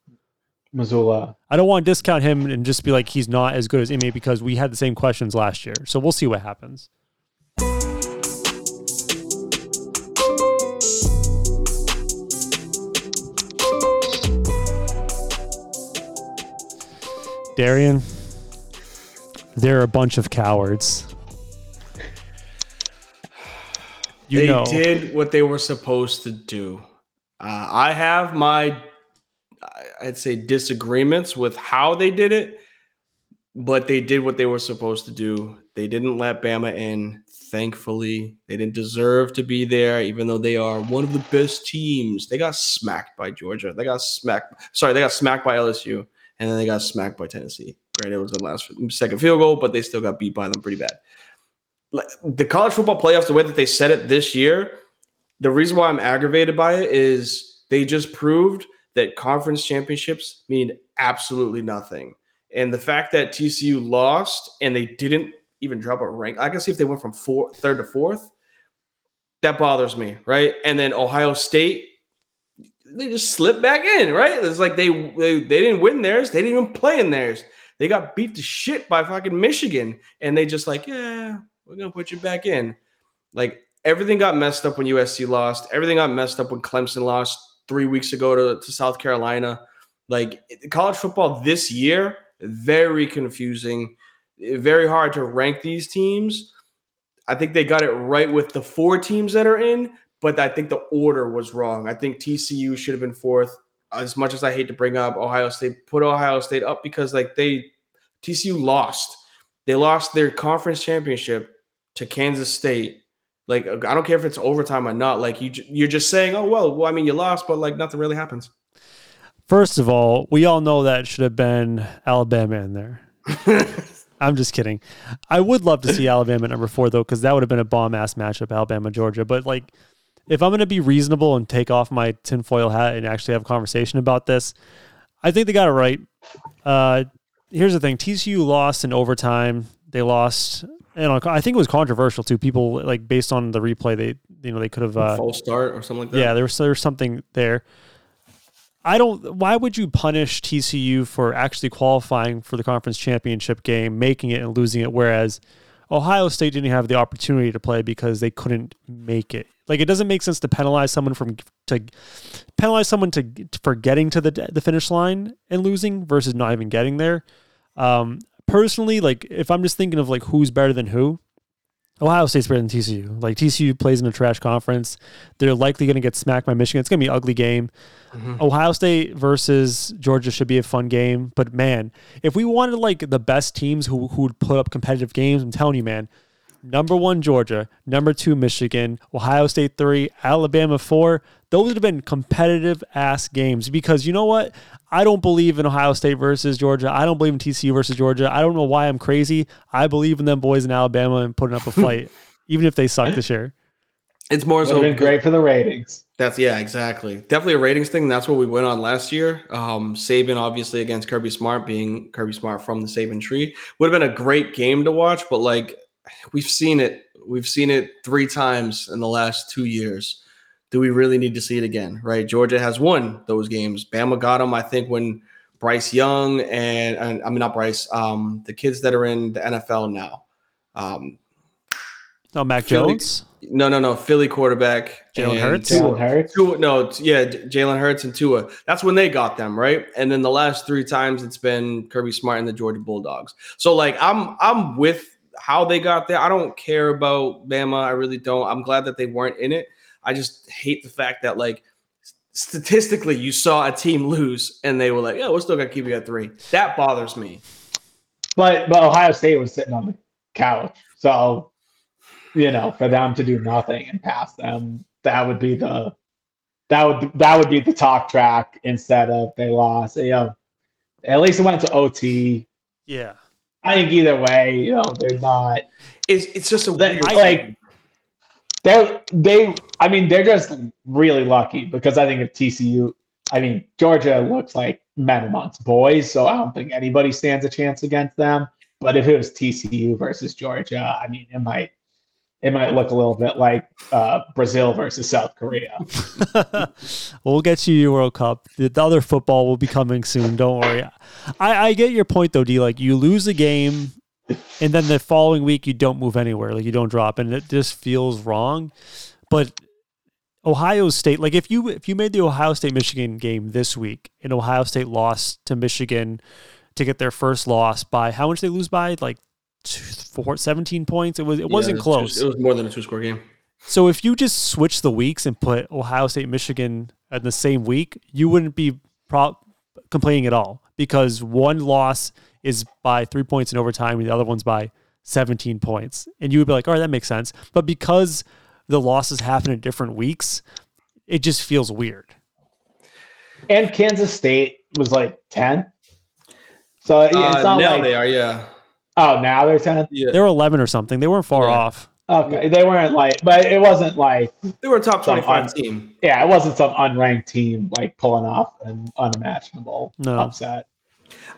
Mazzulla. I don't want to discount him and just be like he's not as good as Ime because we had the same questions last year. So we'll see what happens. Darian, they're a bunch of cowards. You they know. did what they were supposed to do. Uh, I have my, I'd say, disagreements with how they did it, but they did what they were supposed to do. They didn't let Bama in. Thankfully, they didn't deserve to be there, even though they are one of the best teams. They got smacked by Georgia. They got smacked. Sorry, they got smacked by LSU, and then they got smacked by Tennessee. Right, it was the last second field goal, but they still got beat by them pretty bad. The college football playoffs, the way that they set it this year, the reason why I'm aggravated by it is they just proved that conference championships mean absolutely nothing. And the fact that TCU lost and they didn't even drop a rank, I can see if they went from four, third to fourth, that bothers me, right? And then Ohio State, they just slipped back in, right? It's like they, they they didn't win theirs, they didn't even play in theirs. They got beat to shit by fucking Michigan, and they just like, yeah, we're gonna put you back in. Like everything got messed up when USC lost. Everything got messed up when Clemson lost three weeks ago to, to South Carolina. Like college football this year, very confusing, very hard to rank these teams. I think they got it right with the four teams that are in, but I think the order was wrong. I think TCU should have been fourth. As much as I hate to bring up Ohio State, put Ohio State up because like they TCU lost. They lost their conference championship to Kansas State like I don't care if it's overtime or not. Like you, you're just saying, oh well, well, I mean, you lost, but like nothing really happens. First of all, we all know that should have been Alabama in there. *laughs* I'm just kidding. I would love to see Alabama at number four though, because that would have been a bomb ass matchup, Alabama Georgia. But like, if I'm going to be reasonable and take off my tinfoil hat and actually have a conversation about this, I think they got it right. Uh, here's the thing: TCU lost in overtime. They lost and I think it was controversial too. People like based on the replay, they you know they could have uh, false start or something like that. Yeah, there was there was something there. I don't. Why would you punish TCU for actually qualifying for the conference championship game, making it and losing it, whereas Ohio State didn't have the opportunity to play because they couldn't make it? Like it doesn't make sense to penalize someone from to penalize someone to for getting to the the finish line and losing versus not even getting there. Um, personally, like if I'm just thinking of like who's better than who, Ohio State's better than TCU. Like TCU plays in a trash conference. They're likely going to get smacked by Michigan. It's going to be an ugly game. Mm-hmm. Ohio State versus Georgia should be a fun game. But man, if we wanted like the best teams who who would put up competitive games, I'm telling you, man, number one Georgia, number two Michigan, Ohio State three, Alabama four. Those would have been competitive ass games because you know what? I don't believe in Ohio State versus Georgia. I don't believe in TCU versus Georgia. I don't know why I'm crazy. I believe in them boys in Alabama and putting up a *laughs* fight, even if they suck this year. It's more so been great for the ratings. That's yeah, exactly. Definitely a ratings thing. That's what we went on last year. Um, Saban obviously against Kirby Smart, being Kirby Smart from the Saban tree, would have been a great game to watch. But like we've seen it, we've seen it three times in the last two years do we really need to see it again? Right? Georgia has won those games. Bama got them, I think, when Bryce Young and, and I mean not Bryce, um, the kids that are in the NFL now. Um, oh, Mac Philly, Jones. No, no, no. Philly quarterback. Jalen Hurts. Jalen Hurts. Tua, no, yeah, Jalen Hurts and Tua. That's when they got them, right? And then the last three times it's been Kirby Smart and the Georgia Bulldogs. So like I'm I'm with how they got there. I don't care about Bama. I really don't. I'm glad that they weren't in it. I just hate the fact that like statistically you saw a team lose and they were like, yeah, we're still gonna keep you at three. That bothers me. But but Ohio State was sitting on the couch, so you know for them to do nothing and pass them, that would be the that would that would be the talk track instead of they lost. You know, at least it went to OT. Yeah. I think either way, you know, they're not. It's it's just a weird like they they I mean they're just really lucky because I think if TCU I mean Georgia looks like men amongst boys, so I don't think anybody stands a chance against them. But if it was TCU versus Georgia, I mean it might it might look a little bit like uh, Brazil versus South Korea. *laughs* we'll get you your World Cup. The, the, other football will be coming soon. Don't worry. I, I get your point though, D. Like you lose a game and then the following week you don't move anywhere, like you don't drop, and it just feels wrong. But Ohio State, like if you if you made the Ohio State Michigan game this week and Ohio State lost to Michigan to get their first loss by how much they lose by like two, four, 17 points. It was it yeah, wasn't close. Two, it was more than a two score game. So if you just switch the weeks and put Ohio State Michigan in the same week, you wouldn't be pro- complaining at all because one loss is by three points in overtime, and the other one's by 17 points. And you would be like, all right, that makes sense. But because the losses happen in different weeks, it just feels weird. And Kansas State was like 10. So it's Uh, not now like, they are, yeah. oh, now they're 10. Yeah. They were 11 or something. They weren't far Yeah. off. Okay. They weren't like, but it wasn't like, They were a top Some 25 un- team. yeah, it wasn't some unranked team like pulling off an unimaginable No. upset.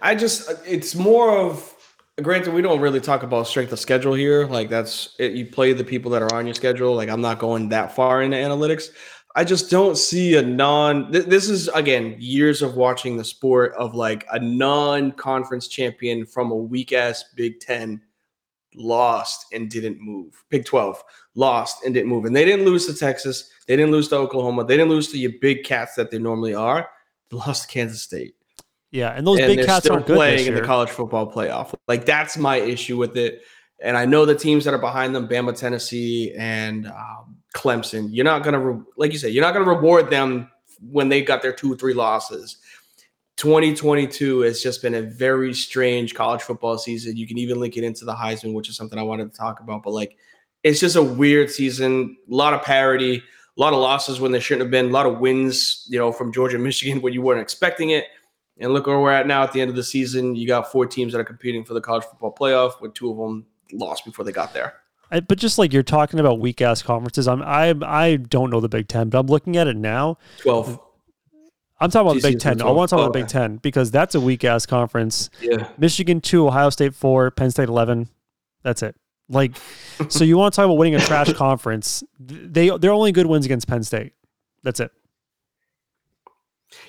I just, it's more of, granted, we don't really talk about strength of schedule here. Like, that's, it, you play the people that are on your schedule. Like, I'm not going that far into analytics. I just don't see a non, th- this is, again, years of watching the sport of like a non conference champion from a weak ass Big Ten lost and didn't move. Big 12 lost and didn't move. And they didn't lose to Texas. They didn't lose to Oklahoma. They didn't lose to your big cats that they normally are. They lost to Kansas State Yeah. And those and big cats good playing in the college football playoff. Like that's my issue with it. And I know the teams that are behind them, Bama, Tennessee, and um, Clemson. You're not gonna, re- like you said, you're not gonna reward them when they got their two or three losses. 2022 has just been a very strange college football season. You can even link it into the Heisman, which is something I wanted to talk about. But like, it's just a weird season. A lot of parity, a lot of losses when there shouldn't have been, a lot of wins, you know, from Georgia, *laughs* Michigan when you weren't expecting it. And look where we're at now at the end of the season. You got four teams that are competing for the college football playoff, with two of them lost before they got there. I, but just like you're talking about weak ass conferences, I'm I I don't know the Big Ten, but I'm looking at it now. 12. I'm talking about the Big Ten. I want to talk about the Big Ten because that's a weak ass conference. Yeah. Michigan two, Ohio State four, Penn State eleven. That's it. Like, *laughs* so you want to talk about winning a trash conference? They they're only good wins against Penn State. That's it.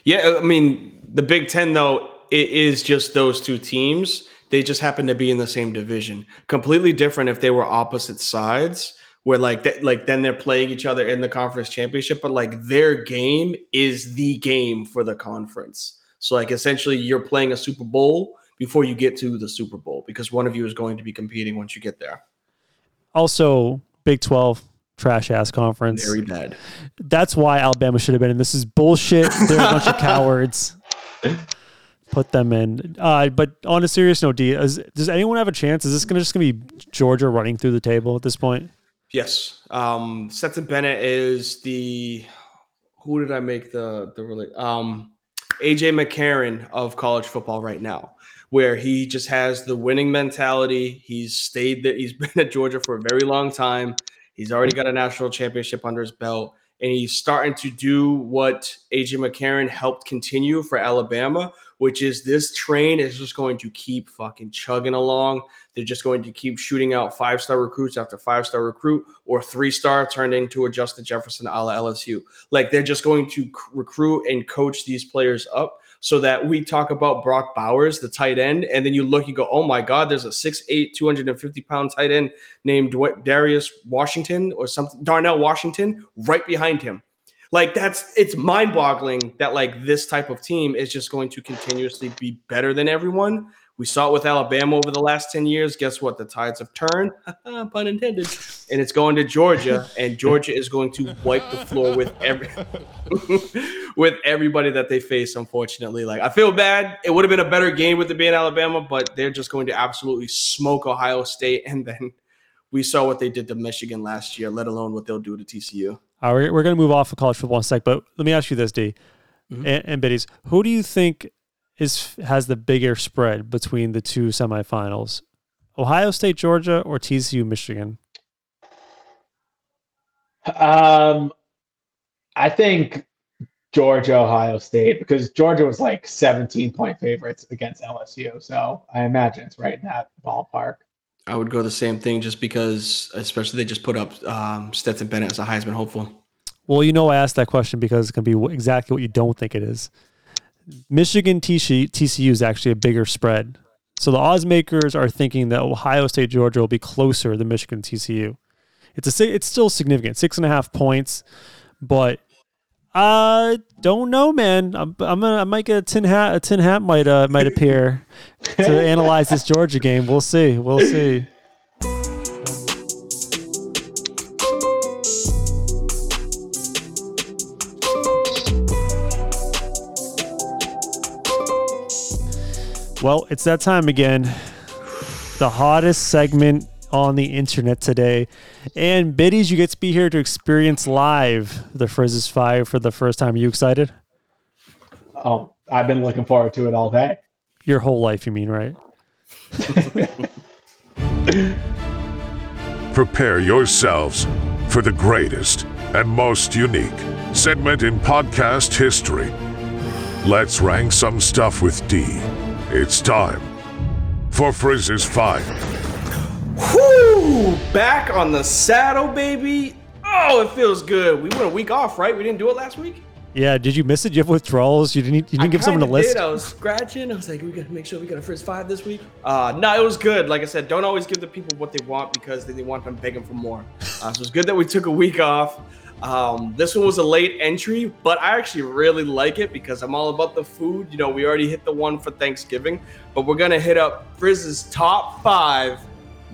Yeah. Uh, I mean, the Big Ten, though, it is just those two teams. They just happen to be in the same division. Completely different if they were opposite sides, where like that, like then they're playing each other in the conference championship. But like their game is the game for the conference. So like essentially, you're playing a Super Bowl before you get to the Super Bowl because one of you is going to be competing once you get there. Also, Big Twelve trash ass conference. Very bad. That's why Alabama should have been in. This is bullshit. They're a bunch of *laughs* cowards. Put them in. Uh, but on a serious note, D, is, does anyone have a chance? Is this gonna just gonna be Georgia running through the table at this point? Yes. Um Stetson Bennett is the who did I make the the really um AJ McCarron of college football right now, where he just has the winning mentality. He's stayed that he's *laughs* been at Georgia for a very long time. He's already got a national championship under his belt, and he's starting to do what AJ McCarron helped continue for Alabama, which is this train is just going to keep fucking chugging along. They're just going to keep shooting out five star recruits after five star recruit or three star turned into a Justin Jefferson a la LSU. Like they're just going to recruit and coach these players up so that we talk about Brock Bowers, the tight end, and then you look, you go, oh my God, there's a 6'8, 250 pound tight end named Darius Washington or something, Darnell Washington, right behind him. Like that's it's mind-boggling that like this type of team is just going to continuously be better than everyone. We saw it with Alabama over the last 10 years. Guess what? The tides have turned, *laughs* pun intended, and it's going to Georgia, and *laughs* Georgia is going to wipe the floor with every *laughs* with everybody that they face, unfortunately. Like I feel bad. It would have been a better game with it being Alabama, but they're just going to absolutely smoke Ohio State. And then we saw what they did to Michigan last year, let alone what they'll do to TCU. All right, we're going to move off of college football in a sec, but let me ask you this, D Mhm. and, and Biddies. Who do you think is has the bigger spread between the two semifinals? Ohio State, Georgia, or TCU, Michigan? Um, I think Georgia, Ohio State, because Georgia was like 17 point favorites against LSU. So I imagine it's right in that ballpark. I would go the same thing just because, especially they just put up um, Stetson Bennett as a Heisman hopeful. Well, you know, I asked that question because it can be exactly what you don't think it is. Michigan TCU is actually a bigger spread. So the odds makers are thinking that Ohio State, Georgia will be closer than Michigan TCU. It's a it's still significant, six and a half points, but I don't know, man. I'm, I'm gonna I might get a tin hat. A tin hat might uh, might appear to *laughs* analyze this Georgia game. We'll see. We'll see. Well, it's that time again. The hottest segment on the internet today. And biddies, you get to be here to experience live the Frizz's Five for the first time. Are you excited? Oh, I've been looking forward to it all day. Your whole life, you mean, right? *laughs* Prepare yourselves for the greatest and most unique segment in podcast history. Let's rank some stuff with D. It's time for Frizz's Five. Whoo! Back on the saddle, baby. Oh, it feels good. We went a week off, right? We didn't do it last week. Yeah. Did you miss it? Did you have withdrawals? You didn't. You didn't I give someone a kinda list. Did. I was scratching. I was like, we gotta make sure we got a first five this week. Uh, no, it was good. Like I said, don't always give the people what they want because then they want them begging for more. Uh, so it's good that we took a week off. Um, this one was a late entry, but I actually really like it because I'm all about the food. You know, we already hit the one for Thanksgiving, but we're gonna hit up Frizz's top five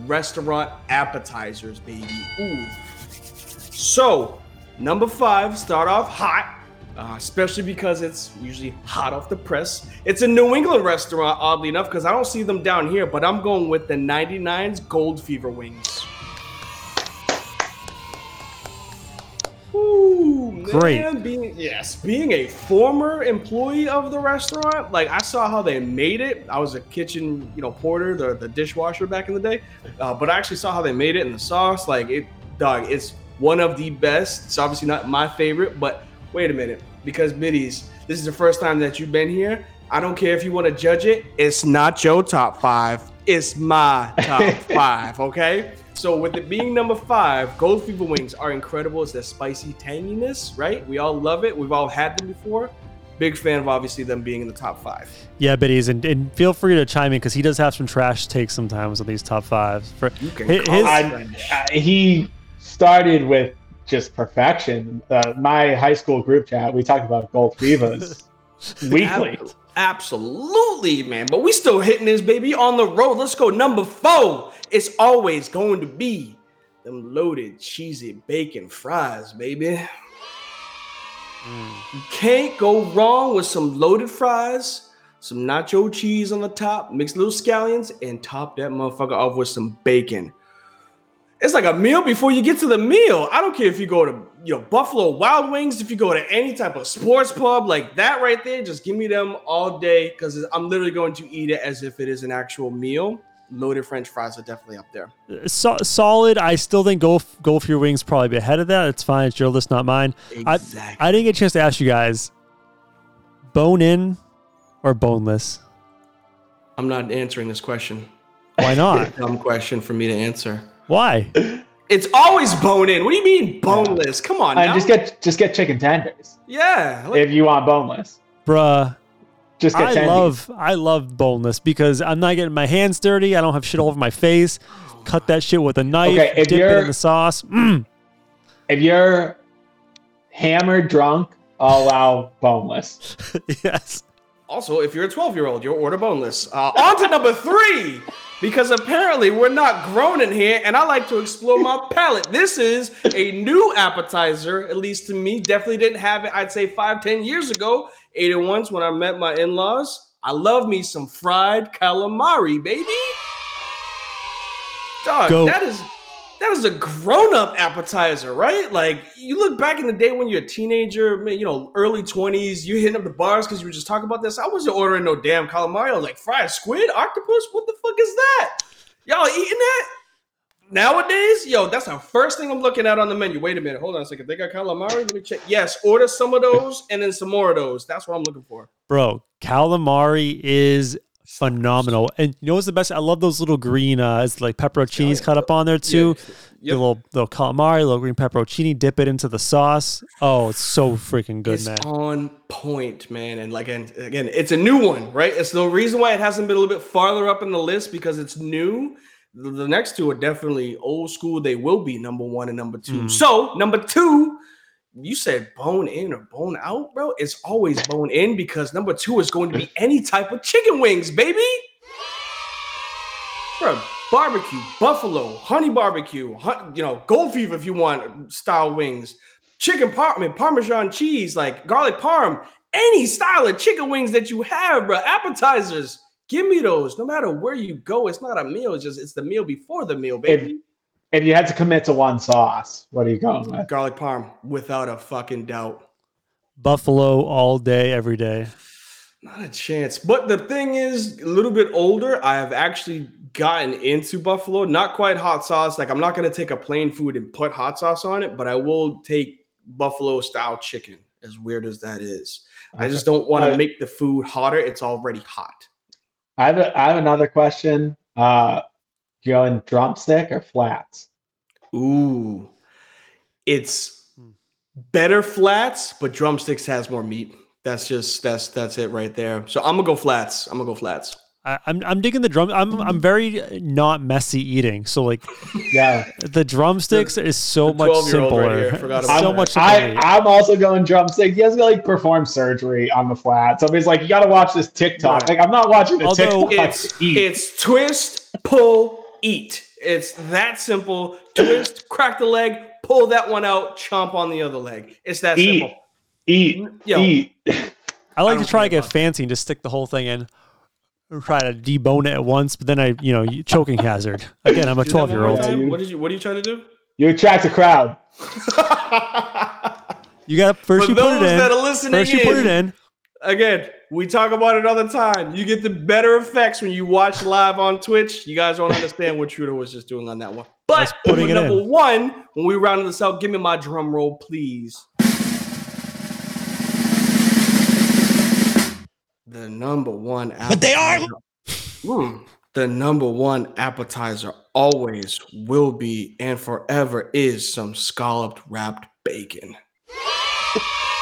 restaurant appetizers, baby. Ooh. So, number five, start off hot. Uh, especially because it's usually hot off the press. It's a New England restaurant, oddly enough, because I don't see them down here, but I'm going with the 99's Gold Fever Wings. Ooh, Great. man, being, yes, being a former employee of the restaurant, like I saw how they made it. I was a kitchen, you know, porter, the, the dishwasher back in the day, uh, but I actually saw how they made it and the sauce. Like it, dog, it's one of the best. It's obviously not my favorite, but wait a minute, because Biddies, this is the first time that you've been here. I don't care if you want to judge it. It's not your top five. It's my top *laughs* five. Okay. So with it being number five, Gold Fever wings are incredible. It's that spicy tanginess, right? We all love it. We've all had them before. Big fan of obviously them being in the top five. Yeah, biddies, and, and feel free to chime in because he does have some trash takes sometimes on these top fives. For You can hi- call his, it I, I, he started with just perfection. Uh, my high school group chat, we talked about gold fevas *laughs* weekly. Ab- Absolutely, man. But we still hitting this baby on the road. Let's go. Number four. It's always going to be them loaded cheesy bacon fries, baby. Mm. You can't go wrong with some loaded fries, some nacho cheese on the top, mixed little scallions, and top that motherfucker off with some bacon. It's like a meal before you get to the meal. I don't care if you go to you know Buffalo Wild Wings, if you go to any type of sports pub like that right there, just give me them all day because I'm literally going to eat it as if it is an actual meal. Loaded French fries are definitely up there. Uh, so, solid. I still think go go for your wings probably be ahead of that. It's fine. It's your list, not mine. Exactly. I didn't get a chance to ask you guys: bone in or boneless? I'm not answering this question. Why not? *laughs* Dumb question for me to answer. Why? *laughs* It's always bone in. What do you mean boneless? Come on, And now. just get just get chicken tenders yeah. like- if you want boneless. Bruh, Just get I tendies. love I love boneless because I'm not getting my hands dirty. I don't have shit all over my face. Cut that shit with a knife. Okay, if dip it you're- in the sauce. Mm. if you're hammered drunk, I'll allow boneless. *laughs* yes. Also, if you're a 12 year old, you'll order boneless. Uh, on to number three, because apparently we're not grown in here, and I like to explore my palate. This is a new appetizer, at least to me. Definitely didn't have it, I'd say five, ten years ago. Ate it once when I met my in laws. I love me some fried calamari, baby. Dog, Go. that is. That is a grown-up appetizer, right? Like you look back in the day when you're a teenager, you know, early twenties, you hitting up the bars because you were just talking about this. I wasn't ordering no damn calamari. I was like fried squid, octopus. What the fuck is that? Y'all eating that? Nowadays, yo, that's the first thing I'm looking at on the menu. Wait a minute, hold on a second. They got calamari. Let me check. Yes, order some of those and then some more of those. That's what I'm looking for. Bro, calamari is phenomenal. And you know what's the best? I love those little green uh it's like pepperoncinis cut up on there too. Yeah. The little little calamari, a little green pepperoncini, dip it into the sauce. Oh, it's so freaking good, it's man. on point, man. And like, and again, it's a new one, right? It's the reason why it hasn't been a little bit farther up in the list because it's new. The, the next two are definitely old school. They will be number one and number two. Mm. So number two, you said bone in or bone out, bro. It's always bone in because number two is going to be any type of chicken wings, baby. Bro, barbecue, buffalo, honey barbecue, hun- you know, gold fever if you want style wings, chicken par- I mean, parmesan cheese, like garlic parm, any style of chicken wings that you have, bro, appetizers. give me those. No matter where you go, it's not a meal. It's just it's the meal before the meal, baby. If, if you had to commit to one sauce, what are you going with? Garlic parm, without a fucking doubt. Buffalo all day, every day. Not a chance. But the thing is, a little bit older, I have actually gotten into buffalo. Not quite hot sauce. Like I'm not gonna take a plain food and put hot sauce on it, but I will take buffalo style chicken. As weird as that is, I just don't want to make the food hotter. It's already hot. I have a, I have another question. Uh, going drumstick or flats? Ooh, it's hmm. better flats, but drumsticks has more meat. That's just that's that's it right there. So I'm gonna go flats. I'm gonna go flats. I, I'm I'm digging the drum. I'm I'm very not messy eating. So like *laughs* Yeah, the drumsticks is so much 12-year-old right simpler. here, forgot *laughs* It's about so much I, I am also going drumstick. He has to like perform surgery on the flat. Somebody's like, you got to watch this TikTok. Right. Like, I'm not watching the Although TikTok. It's it's twist, pull, eat. It's that simple. Twist, crack the leg, pull that one out, chomp on the other leg. It's that Eat. simple. eat, Yo. eat. I like don't to try to get about- fancy and just stick the whole thing in. Or try to debone it at once, but then I, you know, choking hazard. Again, I'm a *laughs* Do that one 12 year old. Yeah, time. you- What did you? What are you trying to do? You attract a crowd. *laughs* You got first For you put it in. that are listening First you in, put it in. again, we talk about it all the time. You get the better effects when you watch live on Twitch. You guys don't understand what Trudeau was just doing on that one. But putting it number in. one, when we round this out, give me my drum roll, please. The number one But they are- appetizer- Mm. the number one appetizer always will be and forever is some scalloped wrapped bacon. *laughs*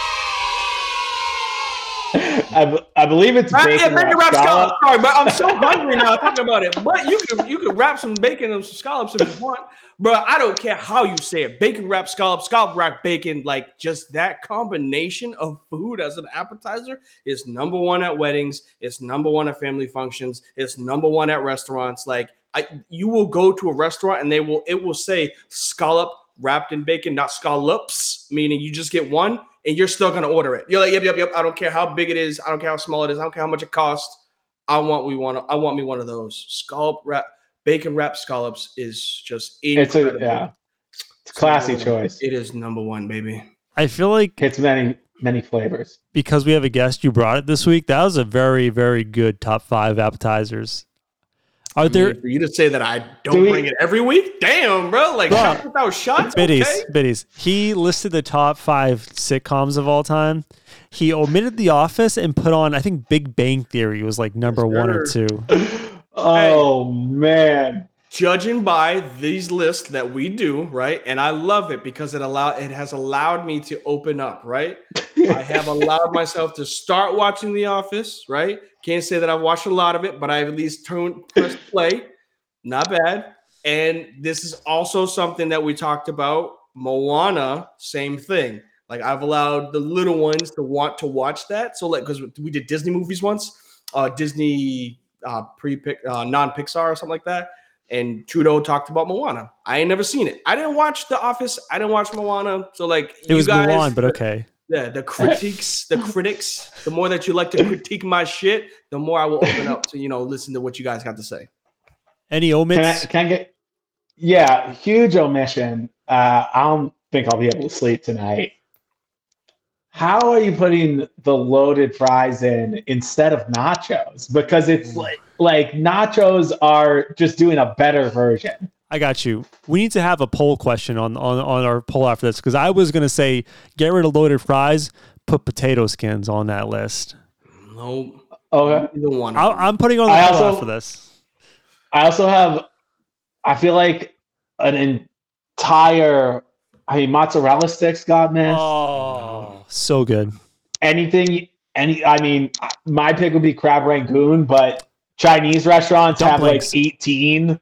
I, b- I believe it's Right, bacon, yeah, bacon wrapped wrapped scallop. scallops. Sorry, but I'm so hungry now thinking about it. But you can you can wrap some bacon and some scallops if you want. Bro, I don't care how you say it. Bacon wrap scallops, scallop wrap bacon, like just that combination of food as an appetizer is number one at weddings. It's number one at family functions. It's number one at restaurants. Like I, you will go to a restaurant and they will it will say scallop wrapped in bacon, not scallops, meaning you just get one and you're still gonna order it. You're like, yep, yep, yep. I don't care how big it is. I don't care how small it is. I don't care how much it costs. I want we want I want me one of those scallop wrap bacon wrap scallops is just It's a incredible. yeah, it's a classy number one. choice. It is number one, baby. I feel like it's many many flavors. because we have a guest, you brought it this week. That was a very, very good top five appetizers. Are I there mean, for you to say that I don't Do we- bring it every week, damn, bro. Like Bro. shots without shots. biddies? Okay. Biddies. He listed the top five sitcoms of all time. He omitted The Office and put on, I think, Big Bang Theory was like number one or sir. two. *laughs* Oh man, judging by these lists that we do, right? And I love it because it allow it has allowed me to open up, right? I have allowed *laughs* myself to start watching The Office, right? Can't say that I've watched a lot of it, but I've at least turned press play. Not bad. And this is also something that we talked about. Moana, same thing. Like I've allowed the little ones to want to watch that. So like because we did Disney movies once, uh Disney uh pre uh, non Pixar or something like that. And Trudeau talked about Moana. I ain't never seen it. I didn't watch The Office. I didn't watch Moana. So like It was guys, Mulan, but okay. yeah, the critiques, the critics, the more that you like to critique my shit, the more I will open up to, you know, listen to what you guys got to say. Any can I, can I get? Yeah, huge omission. Uh, I don't think I'll be able to sleep tonight. How are you putting the loaded fries in instead of nachos? Because it's mm. like like nachos are just doing a better version. I got you. We need to have a poll question on on, on our poll after this because I was gonna say get rid of loaded fries, put potato skins on that list. No, Okay. either one. I'll, I'm putting on the I poll also- after this. I also have, I feel like an entire, I mean, mozzarella sticks got missed. Oh, so good. Anything, any, I mean, my pick would be crab rangoon, but Chinese restaurants have like 18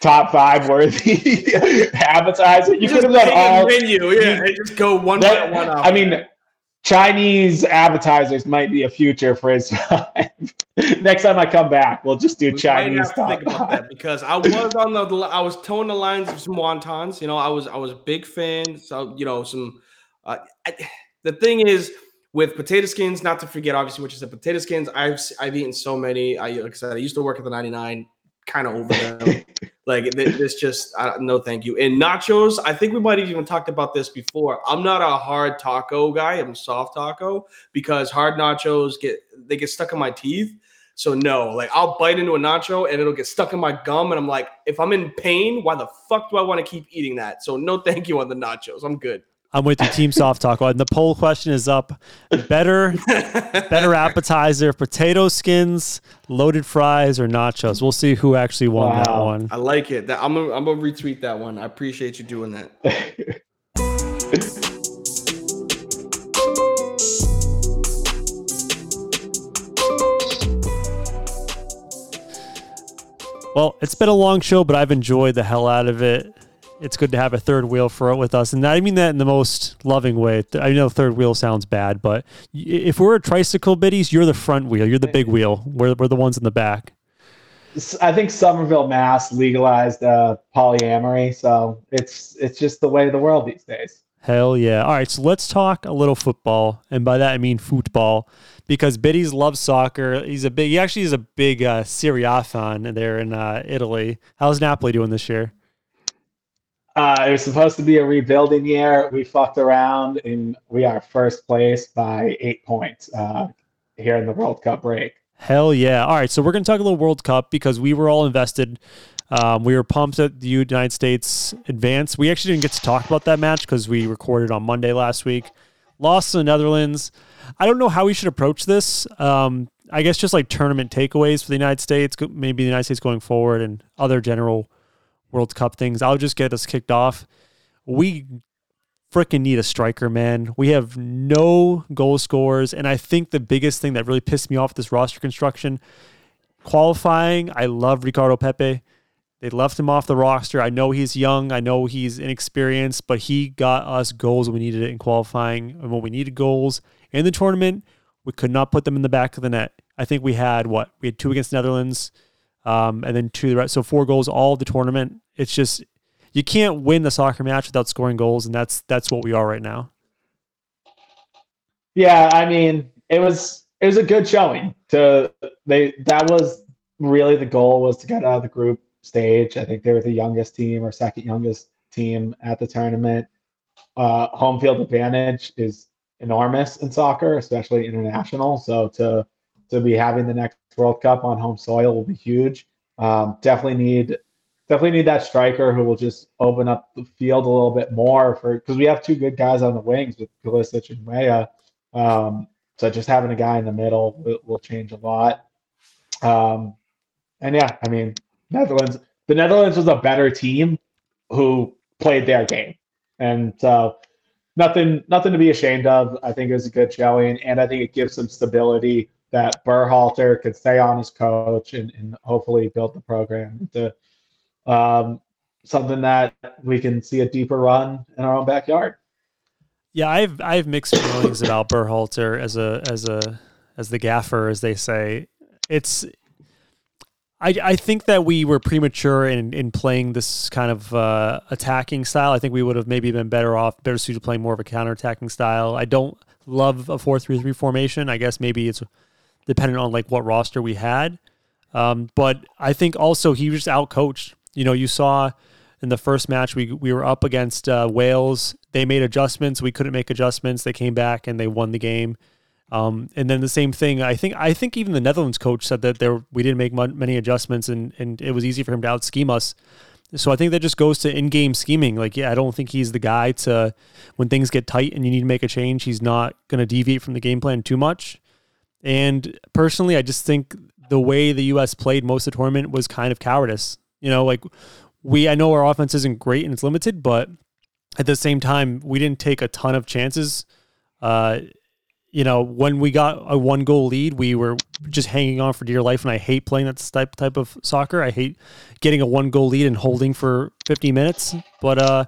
top five worthy *laughs* appetizers. You You could just have done all. a menu, yeah, and just go one that- by one. Off. I mean, Chinese appetizers might be a future for his *laughs* Next time I come back, we'll just do We Chinese have top think about that because I was on the I was towing the lines of some wontons. You know, I was I was a big fan. So you know, some uh, I, the thing is, with potato skins, not to forget, obviously, which you said, potato skins. I've I've eaten so many. I like I said, I used to work at the 99, kind of over them. *laughs* like this, just uh, no, thank you. And nachos, I think we might have even talked about this before. I'm not a hard taco guy. I'm soft taco because hard nachos get they get stuck in my teeth. So no, like I'll bite into a nacho and it'll get stuck in my gum, and I'm like, if I'm in pain, why the fuck do I want to keep eating that? So no, thank you on the nachos. I'm good. I'm with you, Team Soft Taco. And the poll question is up. Better, *laughs* better appetizer: potato skins, loaded fries, or nachos. We'll see who actually won wow. that one. I like it. That I'm gonna, I'm gonna retweet that one. I appreciate you doing that. well, it's been a long show, but I've enjoyed the hell out of it it's good to have a third wheel for it with us. And I mean that in the most loving way. I know third wheel sounds bad, but if we're a tricycle biddies, you're the front wheel. You're the big wheel. We're, we're the ones in the back. I think Somerville, Mass legalized uh, polyamory. So it's, it's just the way of the world these days. Hell yeah. All right. So let's talk a little football. And by that, I mean football because Biddies loves soccer. He's a big, he actually is a big uh, Serie A fan there in uh, Italy. How's Napoli doing this year? Uh, it was supposed to be a rebuilding year. We fucked around and we are first place by eight points uh, here in the World Cup break. Hell yeah. All right. So we're going to talk a little World Cup because we were all invested. Um, we were pumped that the United States advanced. We actually didn't get to talk about that match because we recorded on Monday last week. Lost to the Netherlands. I don't know how we should approach this. Um, I guess just like tournament takeaways for the United States, maybe the United States going forward and other general World Cup things. I'll just get us kicked off. We freaking need a striker, man. We have no goal scorers. And I think the biggest thing that really pissed me off this roster construction qualifying, I love Ricardo Pepi. They left him off the roster. I know he's young. I know he's inexperienced, but he got us goals when we needed it in qualifying. And when we needed goals in the tournament, we could not put them in the back of the net. I think we had what? We had two against Netherlands um, and then two the rest. So four goals all the tournament. It's just you can't win the soccer match without scoring goals, and that's that's what we are right now. Yeah, I mean, it was it was a good showing. To they that was really the goal was to get out of the group stage. I think they were the youngest team or second youngest team at the tournament. Uh, home field advantage is enormous in soccer, especially international. So to to be having the next World Cup on home soil will be huge. Um, definitely need definitely need that striker who will just open up the field a little bit more for because we have two good guys on the wings with Pulisic and Weah. Um, so just having a guy in the middle will, will change a lot. Um, and yeah, I mean Netherlands. The Netherlands was a better team who played their game, and so nothing nothing to be ashamed of. I think it was a good showing, and I think it gives some stability that Berhalter could stay on as coach and, and hopefully build the program into um, something that we can see a deeper run in our own backyard. Yeah, I've I have mixed feelings about Berhalter as a as a as the gaffer, as they say. It's I, I think that we were premature in, in playing this kind of uh, attacking style. I think we would have maybe been better off, better suited to playing more of a counter attacking style. I don't love a 4 3 3 formation. I guess maybe it's depending on like what roster we had. Um, but I think also he was out coached. You know, you saw in the first match we we were up against uh, Wales. They made adjustments. We couldn't make adjustments. They came back and they won the game. Um, and then the same thing. I think I think even the Netherlands coach said that there we didn't make many adjustments and and it was easy for him to out scheme us. So I think that just goes to in-game scheming. Like, yeah, I don't think he's the guy to when things get tight and you need to make a change. He's not going to deviate from the game plan too much. And personally, I just think the way the U.S. played most of the tournament was kind of cowardice. You know, like we, I know our offense isn't great and it's limited, but at the same time, we didn't take a ton of chances. Uh, you know, when we got a one goal lead, we were just hanging on for dear life. And I hate playing that type type of soccer. I hate getting a one goal lead and holding for 50 minutes. But uh,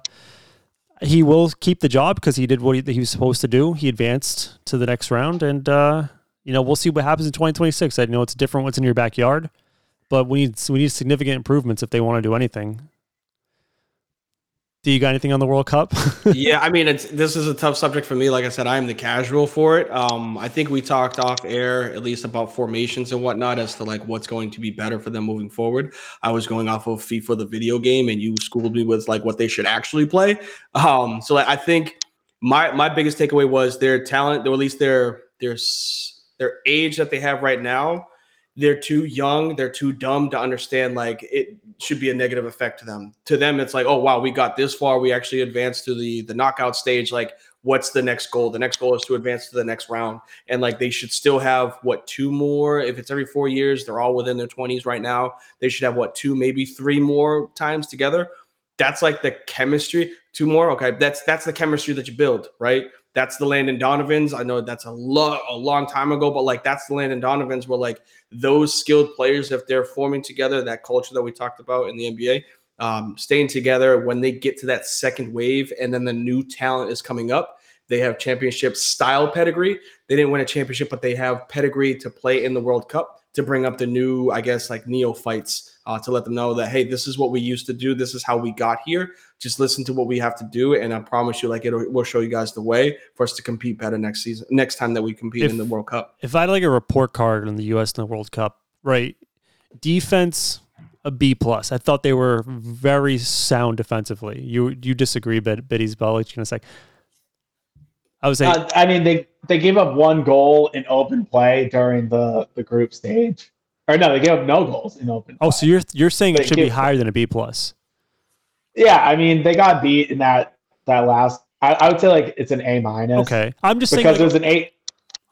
he will keep the job because he did what he, he, was supposed to do. He advanced to the next round, and uh, you know, we'll see what happens in 2026. I know it's different what's in your backyard, but we need we need significant improvements if they want to do anything. Do you got anything on the World Cup? *laughs* yeah, I mean, it's this is a tough subject for me. Like I said, I am the casual for it. Um, I think we talked off air at least about formations and whatnot as to like what's going to be better for them moving forward. I was going off of FIFA, the video game, and you schooled me with like what they should actually play. Um, so like, I think my my biggest takeaway was their talent, or at least their their their age that they have right now they're too young, they're too dumb to understand like it should be a negative effect to them. To them, it's like, oh wow, we got this far, we actually advanced to the the knockout stage. Like, what's the next goal? The next goal is to advance to the next round, and like they should still have what two more? If it's every four years, they're all within their twenties right now. They should have what two, maybe three more times together. That's like the chemistry. Two more, okay. That's that's the chemistry that you build, right? That's the Landon Donovans. I know that's a lot a long time ago, but like that's the Landon Donovans where like those skilled players, if they're forming together, that culture that we talked about in the NBA, um, staying together when they get to that second wave and then the new talent is coming up. They have championship style pedigree. They didn't win a championship, but they have pedigree to play in the World Cup to bring up the new, I guess, like neophytes uh, to let them know that hey, this is what we used to do. This is how we got here. Just listen to what we have to do, and I promise you, like it will show you guys the way for us to compete better next season, next time that we compete if, in the World Cup. If I had like a report card on the U.S. in the World Cup, right? Defense a B plus. I thought they were very sound defensively. You you disagree, but Biddy's Bell. What you gonna say? I was saying. Uh, I mean, they they gave up one goal in open play during the the group stage, or no, they gave up no goals in open. Oh, so you're you're saying it should be higher than a B plus? Yeah, I mean, they got beat in that that last. I, I would say like it's an A minus. Okay, I'm just because saying like, was an A.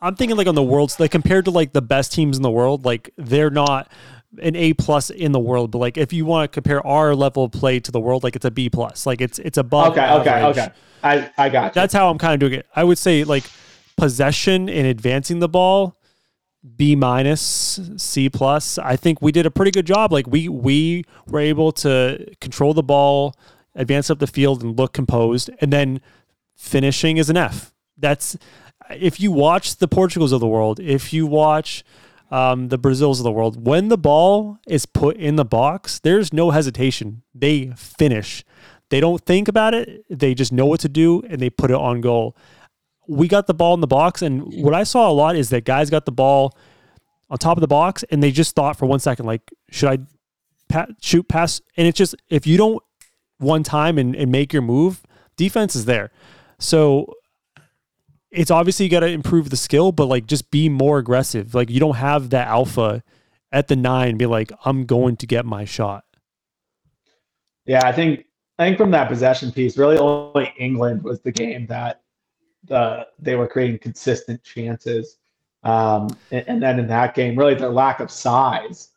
I'm thinking like on the world's like compared to like the best teams in the world, like they're not an A plus in the world, but like if you want to compare our level of play to the world, like it's a B plus. Like it's it's above. Okay, average. okay, okay. I I got. You. That's how I'm kind of doing it. I would say like possession and advancing the ball, B minus, C plus. I think we did a pretty good job. Like we we were able to control the ball, advance up the field, and look composed, and then finishing is an F. That's if you watch the Portugals of the world, if you watch um, the Brazils of the world, when the ball is put in the box, there's no hesitation. They finish. They don't think about it. They just know what to do and they put it on goal. We got the ball in the box, and what I saw a lot is that guys got the ball on top of the box and they just thought for one second, like, should I pa- shoot pass? And it's just, if you don't one time and, and make your move, defense is there. So it's obviously you got to improve the skill, but like just be more aggressive. Like you don't have that alpha at the nine. Be like, I'm going to get my shot. Yeah, I think I think from that possession piece, really only England was the game that uh, they were creating consistent chances. Um, and, and, then in that game, really their lack of size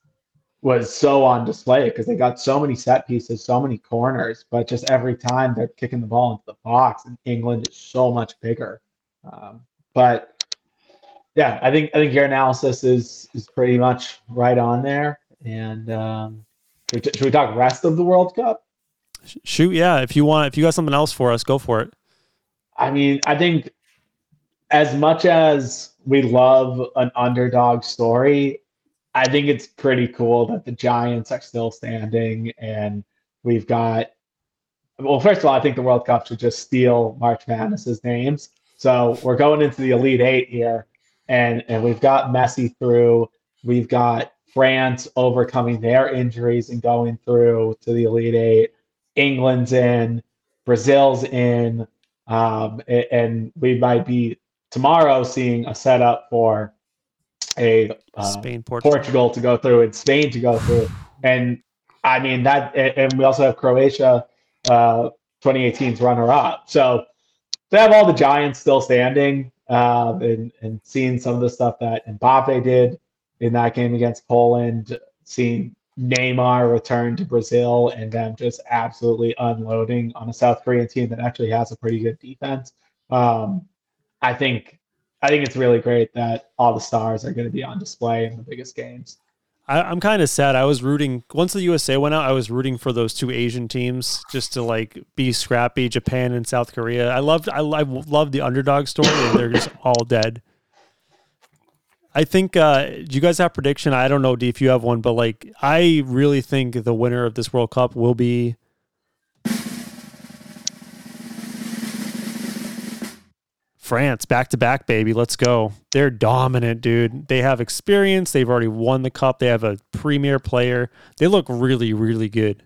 was so on display because they got so many set pieces, so many corners, but just every time they're kicking the ball into the box, and England is so much bigger. Um, but yeah, I think I think your analysis is is pretty much right on there. And um, should, we, should we talk rest of the World Cup? Shoot, yeah. If you want, if you got something else for us, go for it. I mean, I think as much as we love an underdog story, I think it's pretty cool that the Giants are still standing and we've got. Well, first of all, I think the World Cup should just steal March Madness's names so we're going into the Elite Eight here, and and we've got Messi through. We've got France overcoming their injuries and going through to the Elite Eight. England's in, Brazil's in, um, and, we might be tomorrow seeing a setup for a uh, Spain, Portugal. Portugal to go through and Spain to go through. And I mean that, and we also have Croatia, uh, 2018's runner up. So they have all the giants still standing, uh, and and seeing some of the stuff that Mbappe did in that game against Poland, seeing Neymar return to Brazil and them just absolutely unloading on a South Korean team that actually has a pretty good defense. Um, I think I think it's really great that all the stars are going to be on display in the biggest games. I, am kind of sad. I was rooting once the USA went out. I was rooting for those two Asian teams just to like be scrappy. Japan and South Korea. I loved. I, I loved the underdog story, and they're just all dead. I think uh, you guys have prediction. I don't know D, if you have one, but like I really think the winner of this World Cup will be. France back to back, baby. Let's go. They're dominant, dude. They have experience. They've already won the cup. They have a premier player. They look really, really good.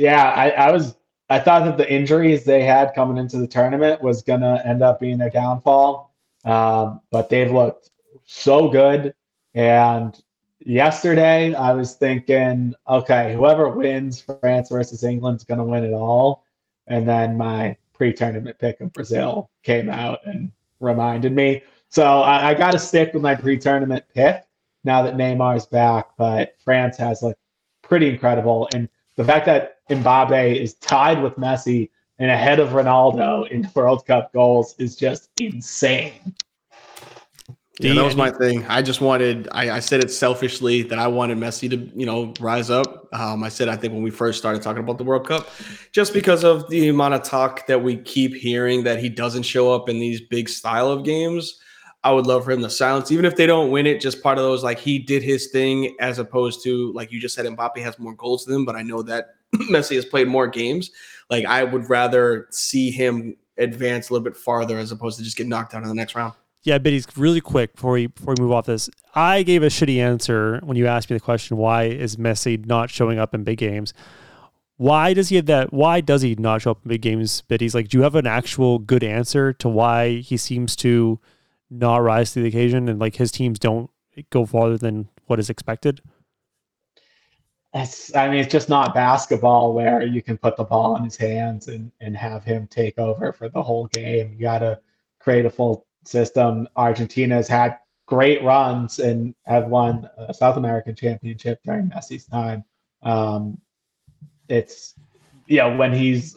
Yeah, I, I was I thought that the injuries they had coming into the tournament was gonna end up being a downfall um, but they've looked so good. And yesterday I was thinking, okay, whoever wins France versus England's gonna win it all. And then my pre-tournament pick of Brazil came out and reminded me. So I, I got to stick with my pre-tournament pick now that Neymar's back. But France has looked pretty incredible, and the fact that Mbappe is tied with Messi and ahead of Ronaldo in *laughs* World Cup goals is just insane. Yeah, that was my thing. I just wanted. I, I, said it selfishly that I wanted Messi to, you know, rise up. Um, I said I think when we first started talking about the World Cup, just because of the amount of talk that we keep hearing that he doesn't show up in these big style of games. I would love for him to silence, even if they don't win it. Just part of those, like he did his thing, as opposed to like you just said, Mbappe has more goals than him. But I know that *clears throat* Messi has played more games. Like I would rather see him advance a little bit farther as opposed to just get knocked out in the next round. Yeah, but he's really quick before we before we move off this. I gave a shitty answer when you asked me the question, why is Messi not showing up in big games? Why does he have that? Why does he not show up in big games? But he's like, do you have an actual good answer to why he seems to not rise to the occasion and like his teams don't go farther than what is expected? It's, I mean, it's just not basketball where you can put the ball in his hands and, and have him take over for the whole game. You got to create a full system. Argentina has had great runs and have won a South American championship during Messi's time. Um, it's you know when he's